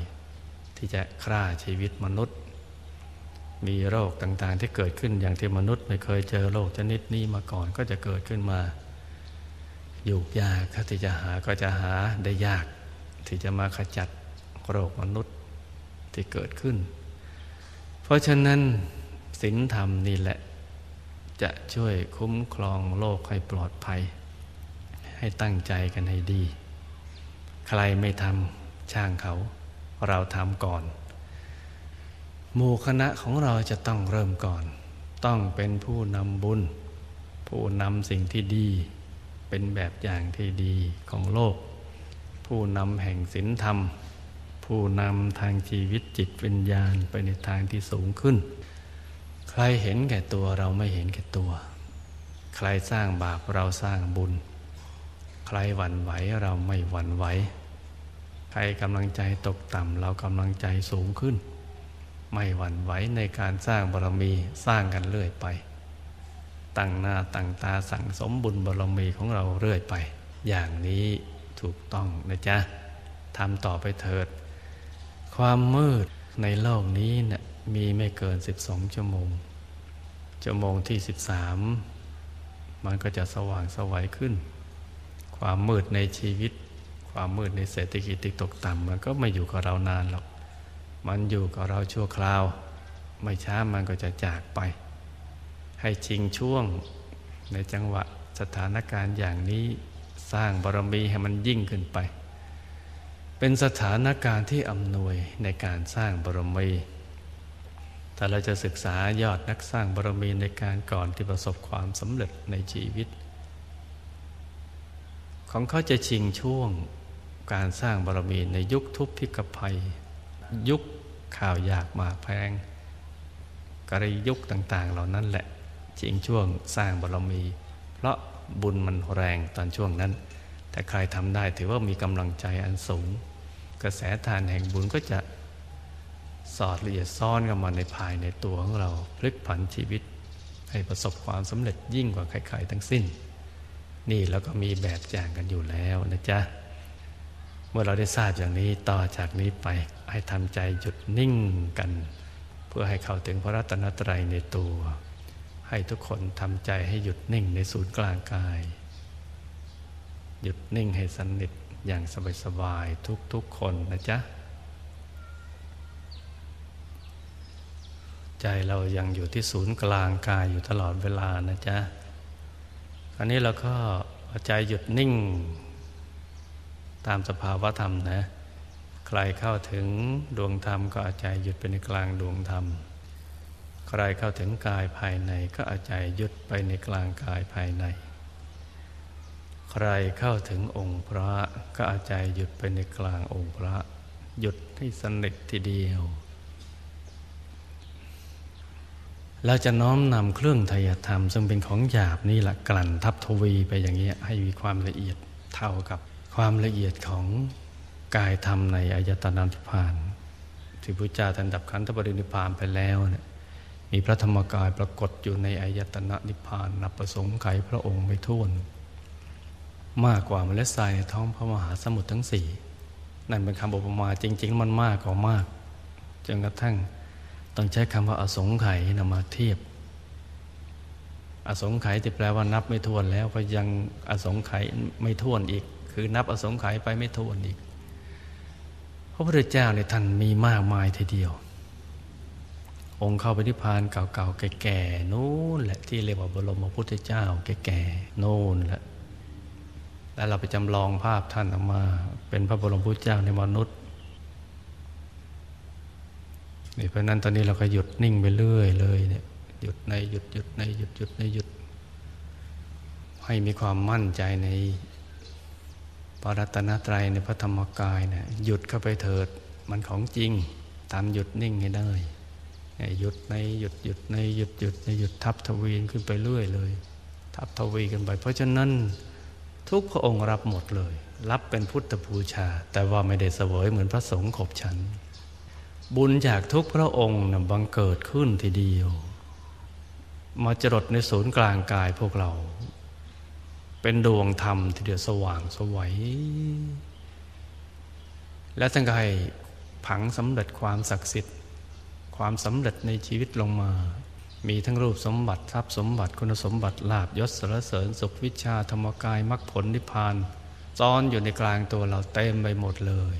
S1: ที่จะฆ่าชีวิตมนุษย์ มีโรคต่างๆที่เกิดขึ้นอย่างที่มนุษย์ไม่เคยเจอโรคชนิดนี้มาก่อนก็จะเกิดขึ้นมา อยู่ยากถ้าที่จะหาก็จะหาได้ยาก ที่จะมาขจัดโรคมนุษย์ ที่เกิดขึ้น เพราะฉะนั้นศีลธรรมนี่แหละ จะช่วยคุ้มครองโลกให้ปลอดภัย ให้ตั้งใจกันให้ดี ใครไม่ทำช่างเขาเราทำก่อนหมู่คณะของเราจะต้องเริ่มก่อน ต้องเป็นผู้นำบุญ ผู้นำสิ่งที่ดี เป็นแบบอย่างที่ดีของโลก ผู้นำแห่งศีลธรรม ผู้นำทางชีวิตจิตวิญญาณไปในทางที่สูงขึ้น ใครเห็นแก่ตัวเราไม่เห็นแก่ตัว ใครสร้างบาปเราสร้างบุญ ใครหวั่นไหวเราไม่หวั่นไหว ใครกำลังใจตกต่ำเรากำลังใจสูงขึ้น ไม่หวั่นไหวในการสร้างบารมีสร้างกันเรื่อยไป ตั้งหน้าตั้งตาสั่งสมบุญบารมีของเราเรื่อยไป อย่างนี้ถูกต้องนะจ๊ะทำต่อไปเถิด ความมืดในโลกนี้เนะี่ยมีไม่เกิน 12 ชั่วโมง ชั่วโมงที่ 13 มันก็จะสว่างสวัยขึ้น ความมืดในชีวิต ความมืดในเศรษฐกิจตกต่ำมันก็ไม่อยู่กับเรานานหรอก มันอยู่กับเราชั่วคราว ไม่ช้ามันก็จะจากไป ให้ชิงช่วงในจังหวะสถานการณ์อย่างนี้สร้างบารมีให้มันยิ่งขึ้นไป เป็นสถานการณ์ที่อำนวยในการสร้างบารมีแต่เราจะศึกษายอดนักสร้างบารมีในการก่อนที่ประสบความสำเร็จในชีวิต ของเขาจะชิงช่วงการสร้างบารมีในยุคทุพพิกภัย ยุคข่าวยากมาแพงกระยุคต่าง ๆ เหล่านั้นแหละชิงช่วงสร้างบารมี เพราะบุญมันแรงตอนช่วงนั้น แต่ใครทำได้ถือว่ามีกำลังใจอันสูง กระแสทานแห่งบุญก็จะสอดละเอียดซ่อนกันมาในภายในตัวของเราพลิกผันชีวิต ให้ประสบความสำเร็จยิ่งกว่าใครๆทั้งสิ้น นี่แล้วก็มีแบบอย่างกันอยู่แล้วนะจ๊ะ เมื่อเราได้ทราบอย่างนี้ต่อจากนี้ไปให้ทำใจหยุดนิ่งกัน เพื่อให้เข้าถึงพระรัตนตรัยในตัว ให้ทุกคนทำใจให้หยุดนิ่งในศูนย์กลางกาย หยุดนิ่งให้สนิท อย่างสบายๆทุกๆคนนะจ๊ะ ใจเรายังอยู่ที่ศูนย์กลางกายอยู่ตลอดเวลานะจ๊ะอันนี้เราก็ใจหยุดนิ่ง ตามสภาวะธรรมนะ ใครเข้าถึงดวงธรรมก็อาใจหยุดไปในกลางดวงธรรม ใครเข้าถึงกายภายในก็อาใจหยุดไปในกลางกายภายใน ใครเข้าถึงองค์พระก็อาใจหยุดไปในกลางองค์พระ หยุดให้สนิททีเดียว เราจะน้อมนำเครื่องทยธรรม ซึ่งเป็นของหยาบนี่แหละกลั่นทับทวีไปอย่างนี้ให้มีความละเอียดเท่ากับความละเอียดของกายธรรมในอายตนะนิพพานที่พระเจ้าท่านดับขันธปรินิพพานไปแล้วเนี่ยมีพระธรรมกายปรากฏอยู่ในอายตนะนิพพานนับประสงค์ไขพระองค์ไม่ท้วน มากกว่าเมล็ดทรายในท้องพระมหาสมุทรทั้งสี่นั่นเป็นคำอุปมาจริง ๆ มันมากกว่ามากจนกระทั่งต้องใช้คำว่าอสงไขยนำมาเทียบ อสงไขยที่แปลว่านับไม่ถ้วนแล้วก็ยังอสงไขยไม่ถ้วนอีก คือนับอสงไขยไปไม่ถ้วนอีก พระพุทธเจ้าเนี่ยท่านมีมากมายทีเดียว องค์เข้าไปนิพพานเก่าๆแก่ๆนู่นแหละที่เรียกว่าบรมพระพุทธเจ้า แก่ๆโน่นแหละ แล้วเราไปจำลองภาพท่านออกมา เป็นพระบรมพุทธเจ้าในมนุษย์นี่เพราะนั้นตอนนี้เราก็หยุดนิ่งไปเรื่อยเลยเนี่ยหยุดในหยุดหยุดในหยุดหยุดในหยุด ให้มีความมั่นใจในปรัตนตรัยในพระธรรมกายเนี่ยหยุดเข้าไปเถิดมันของจริง ตามหยุดนิ่งให้ได้หยุดในหยุดหยุดในหยุดหยุดในหยุดทับทวีขึ้นไปเรื่อยเลย ทับทวีกันไป เพราะฉะนั้น ทุกพระองค์รับหมดเลย รับเป็นพุทธบูชา แต่ว่าไม่ได้เสวยเหมือนพระสงฆ์ขบฉัน บุญจากทุกพระองค์นะบังเกิดขึ้นทีเดียว มาจรดในศูนย์กลางกายพวกเรา เป็นดวงธรรมทีเดียวสว่างสวัยและทั้งใครผังสำเร็จความศักดิ์สิทธิ์ ความสำเร็จในชีวิตลงมา มีทั้งรูปสมบัติทรัพย์สมบัติคุณสมบัติลาบยศสรเสริญสุขวิชาธรรมกายมรรคผลนิพพานซ้อนอยู่ในกลางตัวเราเต็มไปหมดเลย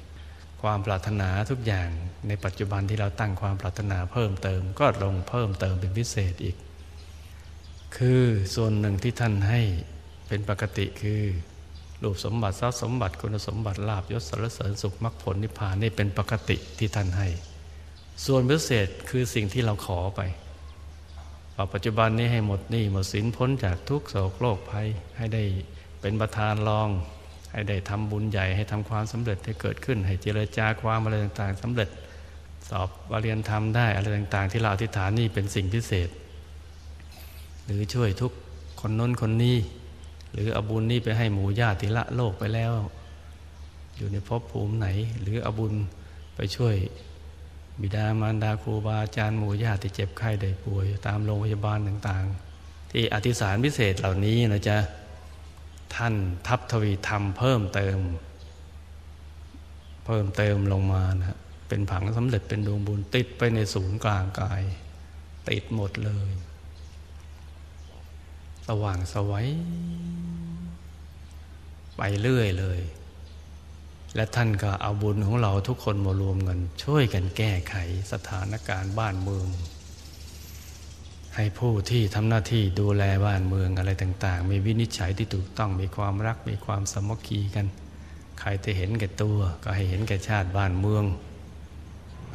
S1: ความปรารถนาทุกอย่างในปัจจุบันที่เราตั้งความปรารถนาเพิ่มเติม ก็ลงเพิ่มเติมเป็นพิเศษอีก คือส่วนหนึ่งที่ท่านให้เป็นปกติคือรูปสมบัติทรัพย์สมบัติคุณสมบัติลาบยศสรเสริญสุขมรรคผลนิพพานนี่เป็นปกติที่ท่านให้ ส่วนพิเศษคือสิ่งที่เราขอไป ปัจจุบันนี้ให้หมดหนี้หมดสินพ้นจากทุกโศกโรคภัยให้ได้เป็นประธานรอง ให้ได้ทำบุญใหญ่ให้ทำความสำเร็จให้เกิดขึ้น ให้เจรจาความอะไรต่างๆสำเร็จสอบวเรียนทำได้อะไรต่างๆ ที่เราอธิษฐานนี่เป็นสิ่งพิเศษ หรือช่วยทุกคนน้นคนนี้ หรือเอาบุญนี้ไปให้หมู่ญาติละโลกไปแล้ว อยู่ในภพภูมิไหน หรือเอาบุญไปช่วย บิดามารดาครูบาอาจารย์หมู่ญาติเจ็บไข้ได้ป่วย ตามโรงพยาบาลต่างๆ ที่อธิษฐานพิเศษเหล่านี้นะจ๊ะท่านทับทวีธรรมเพิ่มเติม เพิ่มเติมลงมานะเป็นผังสำเร็จเป็นดวงบุญติดไปในศูนย์กลางกาย ติดหมดเลยสว่างสวัยไปเรื่อยเลย และท่านก็เอาบุญของเราทุกคนมารวมกัน ช่วยกันแก้ไขสถานการณ์บ้านเมือง ให้ผู้ที่ทำหน้าที่ดูแลบ้านเมืองอะไรต่าง ๆ มีวินิจฉัยที่ถูกต้องมีความรักมีความสมัคคีกัน ใครจะเห็นแก่ตัว ก็ให้เห็นแก่ชาติบ้านเมือง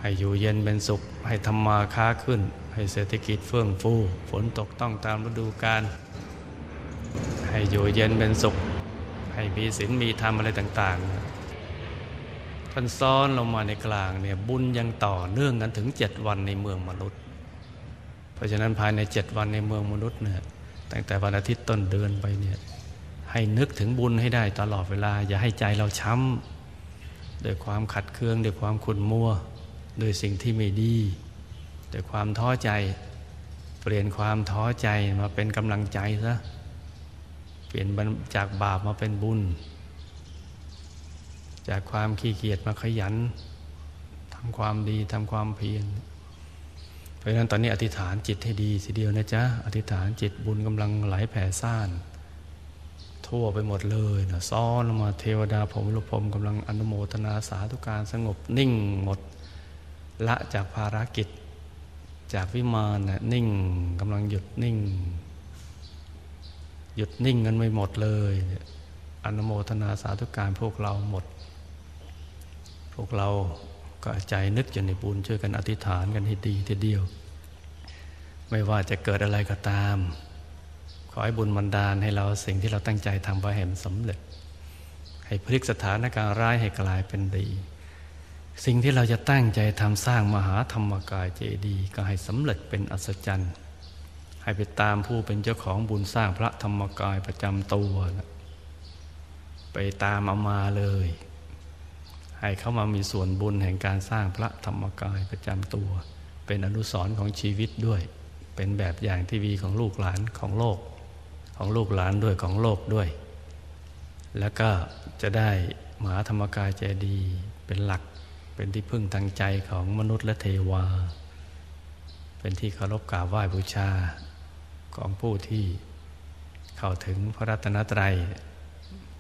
S1: ให้อยู่เย็นเป็นสุข ให้ทำมาค้าขึ้น ให้เศรษฐกิจเฟื่องฟูฝนตกต้องตามฤดูกาลให้อยู่เย็นเป็นสุข ให้มีศีลมีธรรมอะไรต่าง ๆ ท่านซ้อนลงมาในกลางเนี่ยบุญยังต่อเนื่องกันถึงเจ็ดวันในเมืองมนุษย์ เพราะฉะนั้นภายในเจ็ดวันในเมืองมนุษย์เนี่ยตั้งแต่วันอาทิตย์ต้นเดือนไปเนี่ยให้นึกถึงบุญให้ได้ตลอดเวลา อย่าให้ใจเราช้ำด้วยความขัดเคืองด้วยความขุ่นมัวด้วยสิ่งที่ไม่ดีด้วยความท้อใจเปลี่ยนความท้อใจมาเป็นกำลังใจซะเปลี่ยนจากบาปมาเป็นบุญ จากความขี้เกียจมาขยันทำความดีทำความเพียรเพราะฉะนั้นตอนนี้อธิษฐานจิตให้ดีสิเดียวนะจ๊ะอธิษฐานจิตบุญกำลังไหลแผ่ซ่าน ทั่วไปหมดเลยนะซ้อนลงมาเทวดาผมลุพรมกำลังอนุโมทนาสาธุการสงบนิ่งหมดละจากภารกิจ จากวิมานนะนิ่งกำลังหยุดนิ่ง หยุดนิ่งกันไม่หมดเลย อนุโมทนาสาธุการพวกเราหมด วกเราก็ใจนึกอยู่ในบุญช่วยกันอธิษฐานกันให้ดีทีเดียว ไม่ว่าจะเกิดอะไรก็ตาม ขอให้บุญบันดาลให้เราสิ่งที่เราตั้งใจทำไปให้มันสำเร็จ ให้พลิกสถานการณ์ร้ายให้กลายเป็นดี สิ่งที่เราจะตั้งใจทำสร้างมหาธรรมกายเจดีย์ก็ให้สำเร็จเป็นอัศจรรย์ ให้ไปตามผู้เป็นเจ้าของบุญสร้างพระธรรมกายประจำตัวไปตามเอามาเลย ให้เขามามีส่วนบุญแห่งการสร้างพระธรรมกายประจำตัว เป็นอนุสรณ์ของชีวิตด้วย เป็นแบบอย่างที่วีของลูกหลานของโลก ของลูกหลานด้วยของโลกด้วย แล้วก็จะได้มหาธรรมกายใจดีเป็นหลักเป็นที่พึ่งทางใจของมนุษย์และเทวา เป็นที่เคารพกราบไหว้บูชาของผู้ที่เข้าถึงพระรัตนตรัย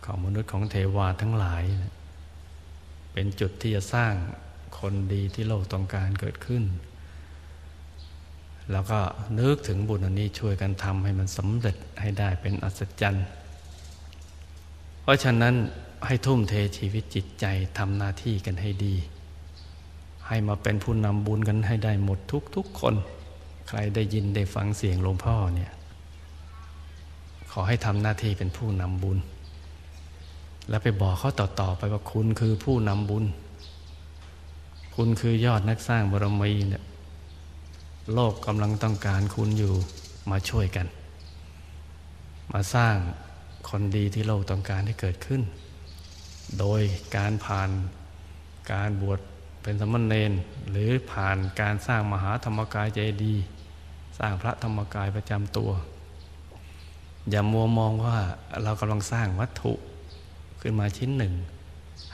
S1: ของมนุษย์ของเทวาทั้งหลายนะ เป็นจุดที่จะสร้างคนดีที่โลกต้องการเกิดขึ้น แล้วก็นึกถึงบุญอันนี้ช่วยกันทำให้มันสำเร็จให้ได้เป็นอัศจรรย์ เพราะฉะนั้นให้ทุ่มเทชีวิตจิตใจทำหน้าที่กันให้ดี ให้มาเป็นผู้นำบุญกันให้ได้หมดทุกทุกคน ใครได้ยินได้ฟังเสียงหลวงพ่อเนี่ย ขอให้ทำหน้าที่เป็นผู้นำบุญ แล้วไปบอกเขาต่อๆไปว่าคุณคือผู้นำบุญ คุณคือยอดนักสร้างบารมีเนี่ยโลกกำลังต้องการคุณอยู่มาช่วยกัน มาสร้างคนดีที่โลกต้องการให้เกิดขึ้น โดยการผ่านการบวชเป็นสมณเณรหรือผ่านการสร้างมหาธรรมกายใจดี สร้างพระธรรมกายประจำตัว อย่ามัวมองว่าเรากำลังสร้างวัตถุ ขึ้นมาชิ้นหนึ่ง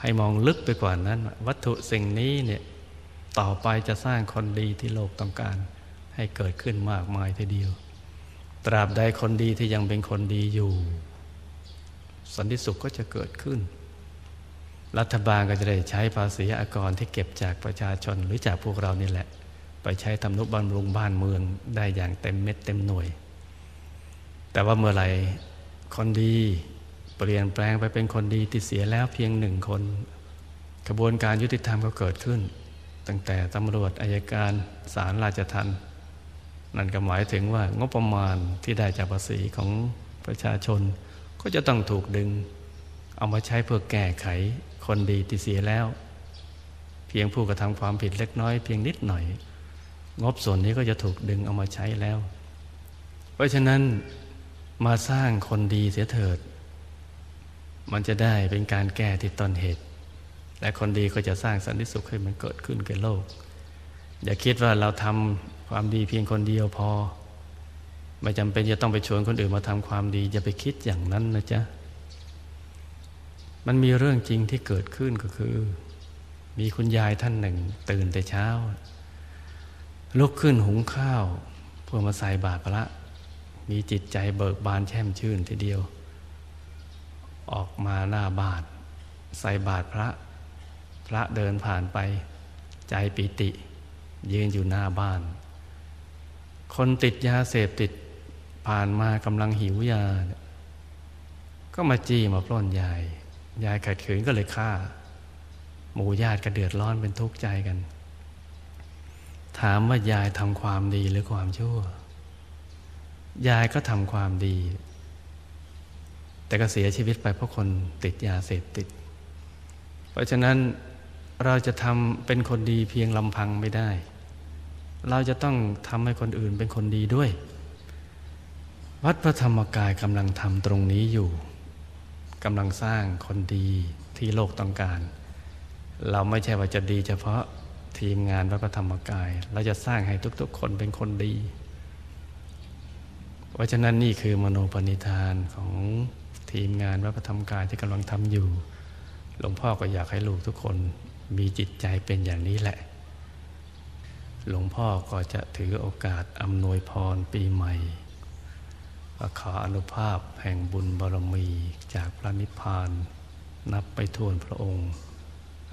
S1: ให้มองลึกไปกว่านั้น วัตถุสิ่งนี้เนี่ยต่อไปจะสร้างคนดีที่โลกต้องการ ให้เกิดขึ้นมากมายทีเดียว ตราบใดคนดีที่ยังเป็นคนดีอยู่ สันติสุขก็จะเกิดขึ้น รัฐบาลก็จะได้ใช้ภาษีอากรที่เก็บจากประชาชนหรือจากพวกเรานี่แหละ ไปใช้ทำนุบำรุงบ้านเมืองได้อย่างเต็มเม็ดเต็มหน่วย แต่ว่าเมื่อไหร่คนดี เปลี่ยนแปลงไปเป็นคนดีที่เสียแล้วเพียงหนึ่งคน กระบวนการยุติธรรมก็เกิดขึ้น ตั้งแต่ตำรวจอายการศาลราชทัณฑ์นั่นก็หมายถึงว่างบประมาณที่ได้จากภาษีของประชาชน ก็จะต้องถูกดึง เอามาใช้เพื่อแก้ไขคนดีที่เสียแล้ว เพียงผู้กระทำความผิดเล็กน้อยเพียงนิดหน่อย งบส่วนนี้ก็จะถูกดึงเอามาใช้แล้ว เพราะฉะนั้นมาสร้างคนดีเสียเถิด มันจะได้เป็นการแก้ที่ต้นเหตุ และคนดีก็จะสร้างสันติสุขให้มันเกิดขึ้นแก่โลก อย่าคิดว่าเราทำความดีเพียงคนเดียวพอ ไม่จำเป็นจะต้องไปชวนคนอื่นมาทำความดี อย่าไปคิดอย่างนั้นนะจ๊ะ มันมีเรื่องจริงที่เกิดขึ้นก็คือ มีคุณยายท่านหนึ่ง ตื่นแต่เช้า ลุกขึ้นหุงข้าวเพื่อมาใส่บาตรพระ มีจิตใจเบิกบานแช่มชื่นทีเดียว ออกมาหน้าบาท ใส่บาตรพระ พระเดินผ่านไป ใจปิติ ยืนอยู่หน้าบ้าน คนติดยาเสพติดผ่านมากำลังหิวยา ก็มาจี้มาปล้นยาย ยายขัดขืนก็เลยฆ่า หมู่ญาติก็เดือดร้อนเป็นทุกข์ใจกัน ถามว่ายายทำความดีหรือความชั่ว ยายก็ทำความดี แต่ก็เสียชีวิตไปเพราะคนติดยาเสพติด เพราะฉะนั้นเราจะทำเป็นคนดีเพียงลำพังไม่ได้ เราจะต้องทำให้คนอื่นเป็นคนดีด้วย วัดพระธรรมกายกำลังทำตรงนี้อยู่กำลังสร้างคนดีที่โลกต้องการ เราไม่ใช่ว่าจะดีเฉพาะทีมงานวัดพระธรรมกาย เราจะสร้างให้ทุกๆคนเป็นคนดี เพราะฉะนั้นนี่คือมโนปณิธานของ ทีมงานวัดพระธรรมกายที่กำลังทำอยู่ หลวงพ่อก็อยากให้ลูกทุกคนมีจิตใจเป็นอย่างนี้แหละ หลวงพ่อก็จะถือโอกาสอำนวยพรปีใหม่ขออนุภาพแห่งบุญบารมีจากพระนิพพาน นับไปทวนพระองค์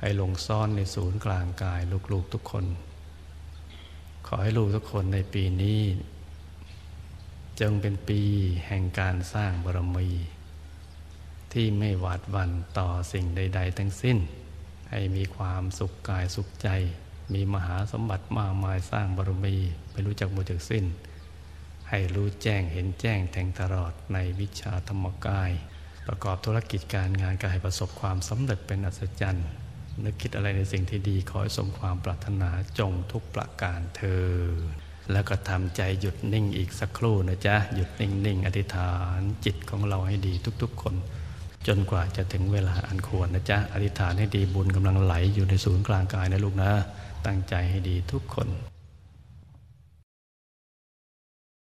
S1: ให้ลงซ่อนในศูนย์กลางกายลูกๆทุกคน ขอให้ลูกทุกคนในปีนี้จงเป็นปีแห่งการสร้างบารมี ที่ไม่หวาดหวั่นต่อสิ่งใด ๆ ทั้งสิ้น ให้มีความสุขกายสุขใจ มีมหาสมบัติมากมายสร้างบารมีไม่รู้จักหมดจากสิ้น ให้รู้แจ้งเห็นแจ้งแทงตลอดในวิชาธรรมกาย ประกอบธุรกิจการงานกายประสบความสำเร็จเป็นอัศจรรย์นึกคิดอะไรในสิ่งที่ดีขอให้สมความปรารถนาจงทุกประการเธอ แล้วก็ทำใจหยุดนิ่งอีกสักครู่นะจ๊ะ หยุดนิ่งนิ่งอธิษฐานจิตของเราให้ดีทุกๆคน จนกว่าจะถึงเวลาอันควรนะจ๊ะ อธิษฐานให้ดีบุญกำลังไหลอยู่ในศูนย์กลางกายนะลูกนะ ตั้งใจให้ดีทุกคน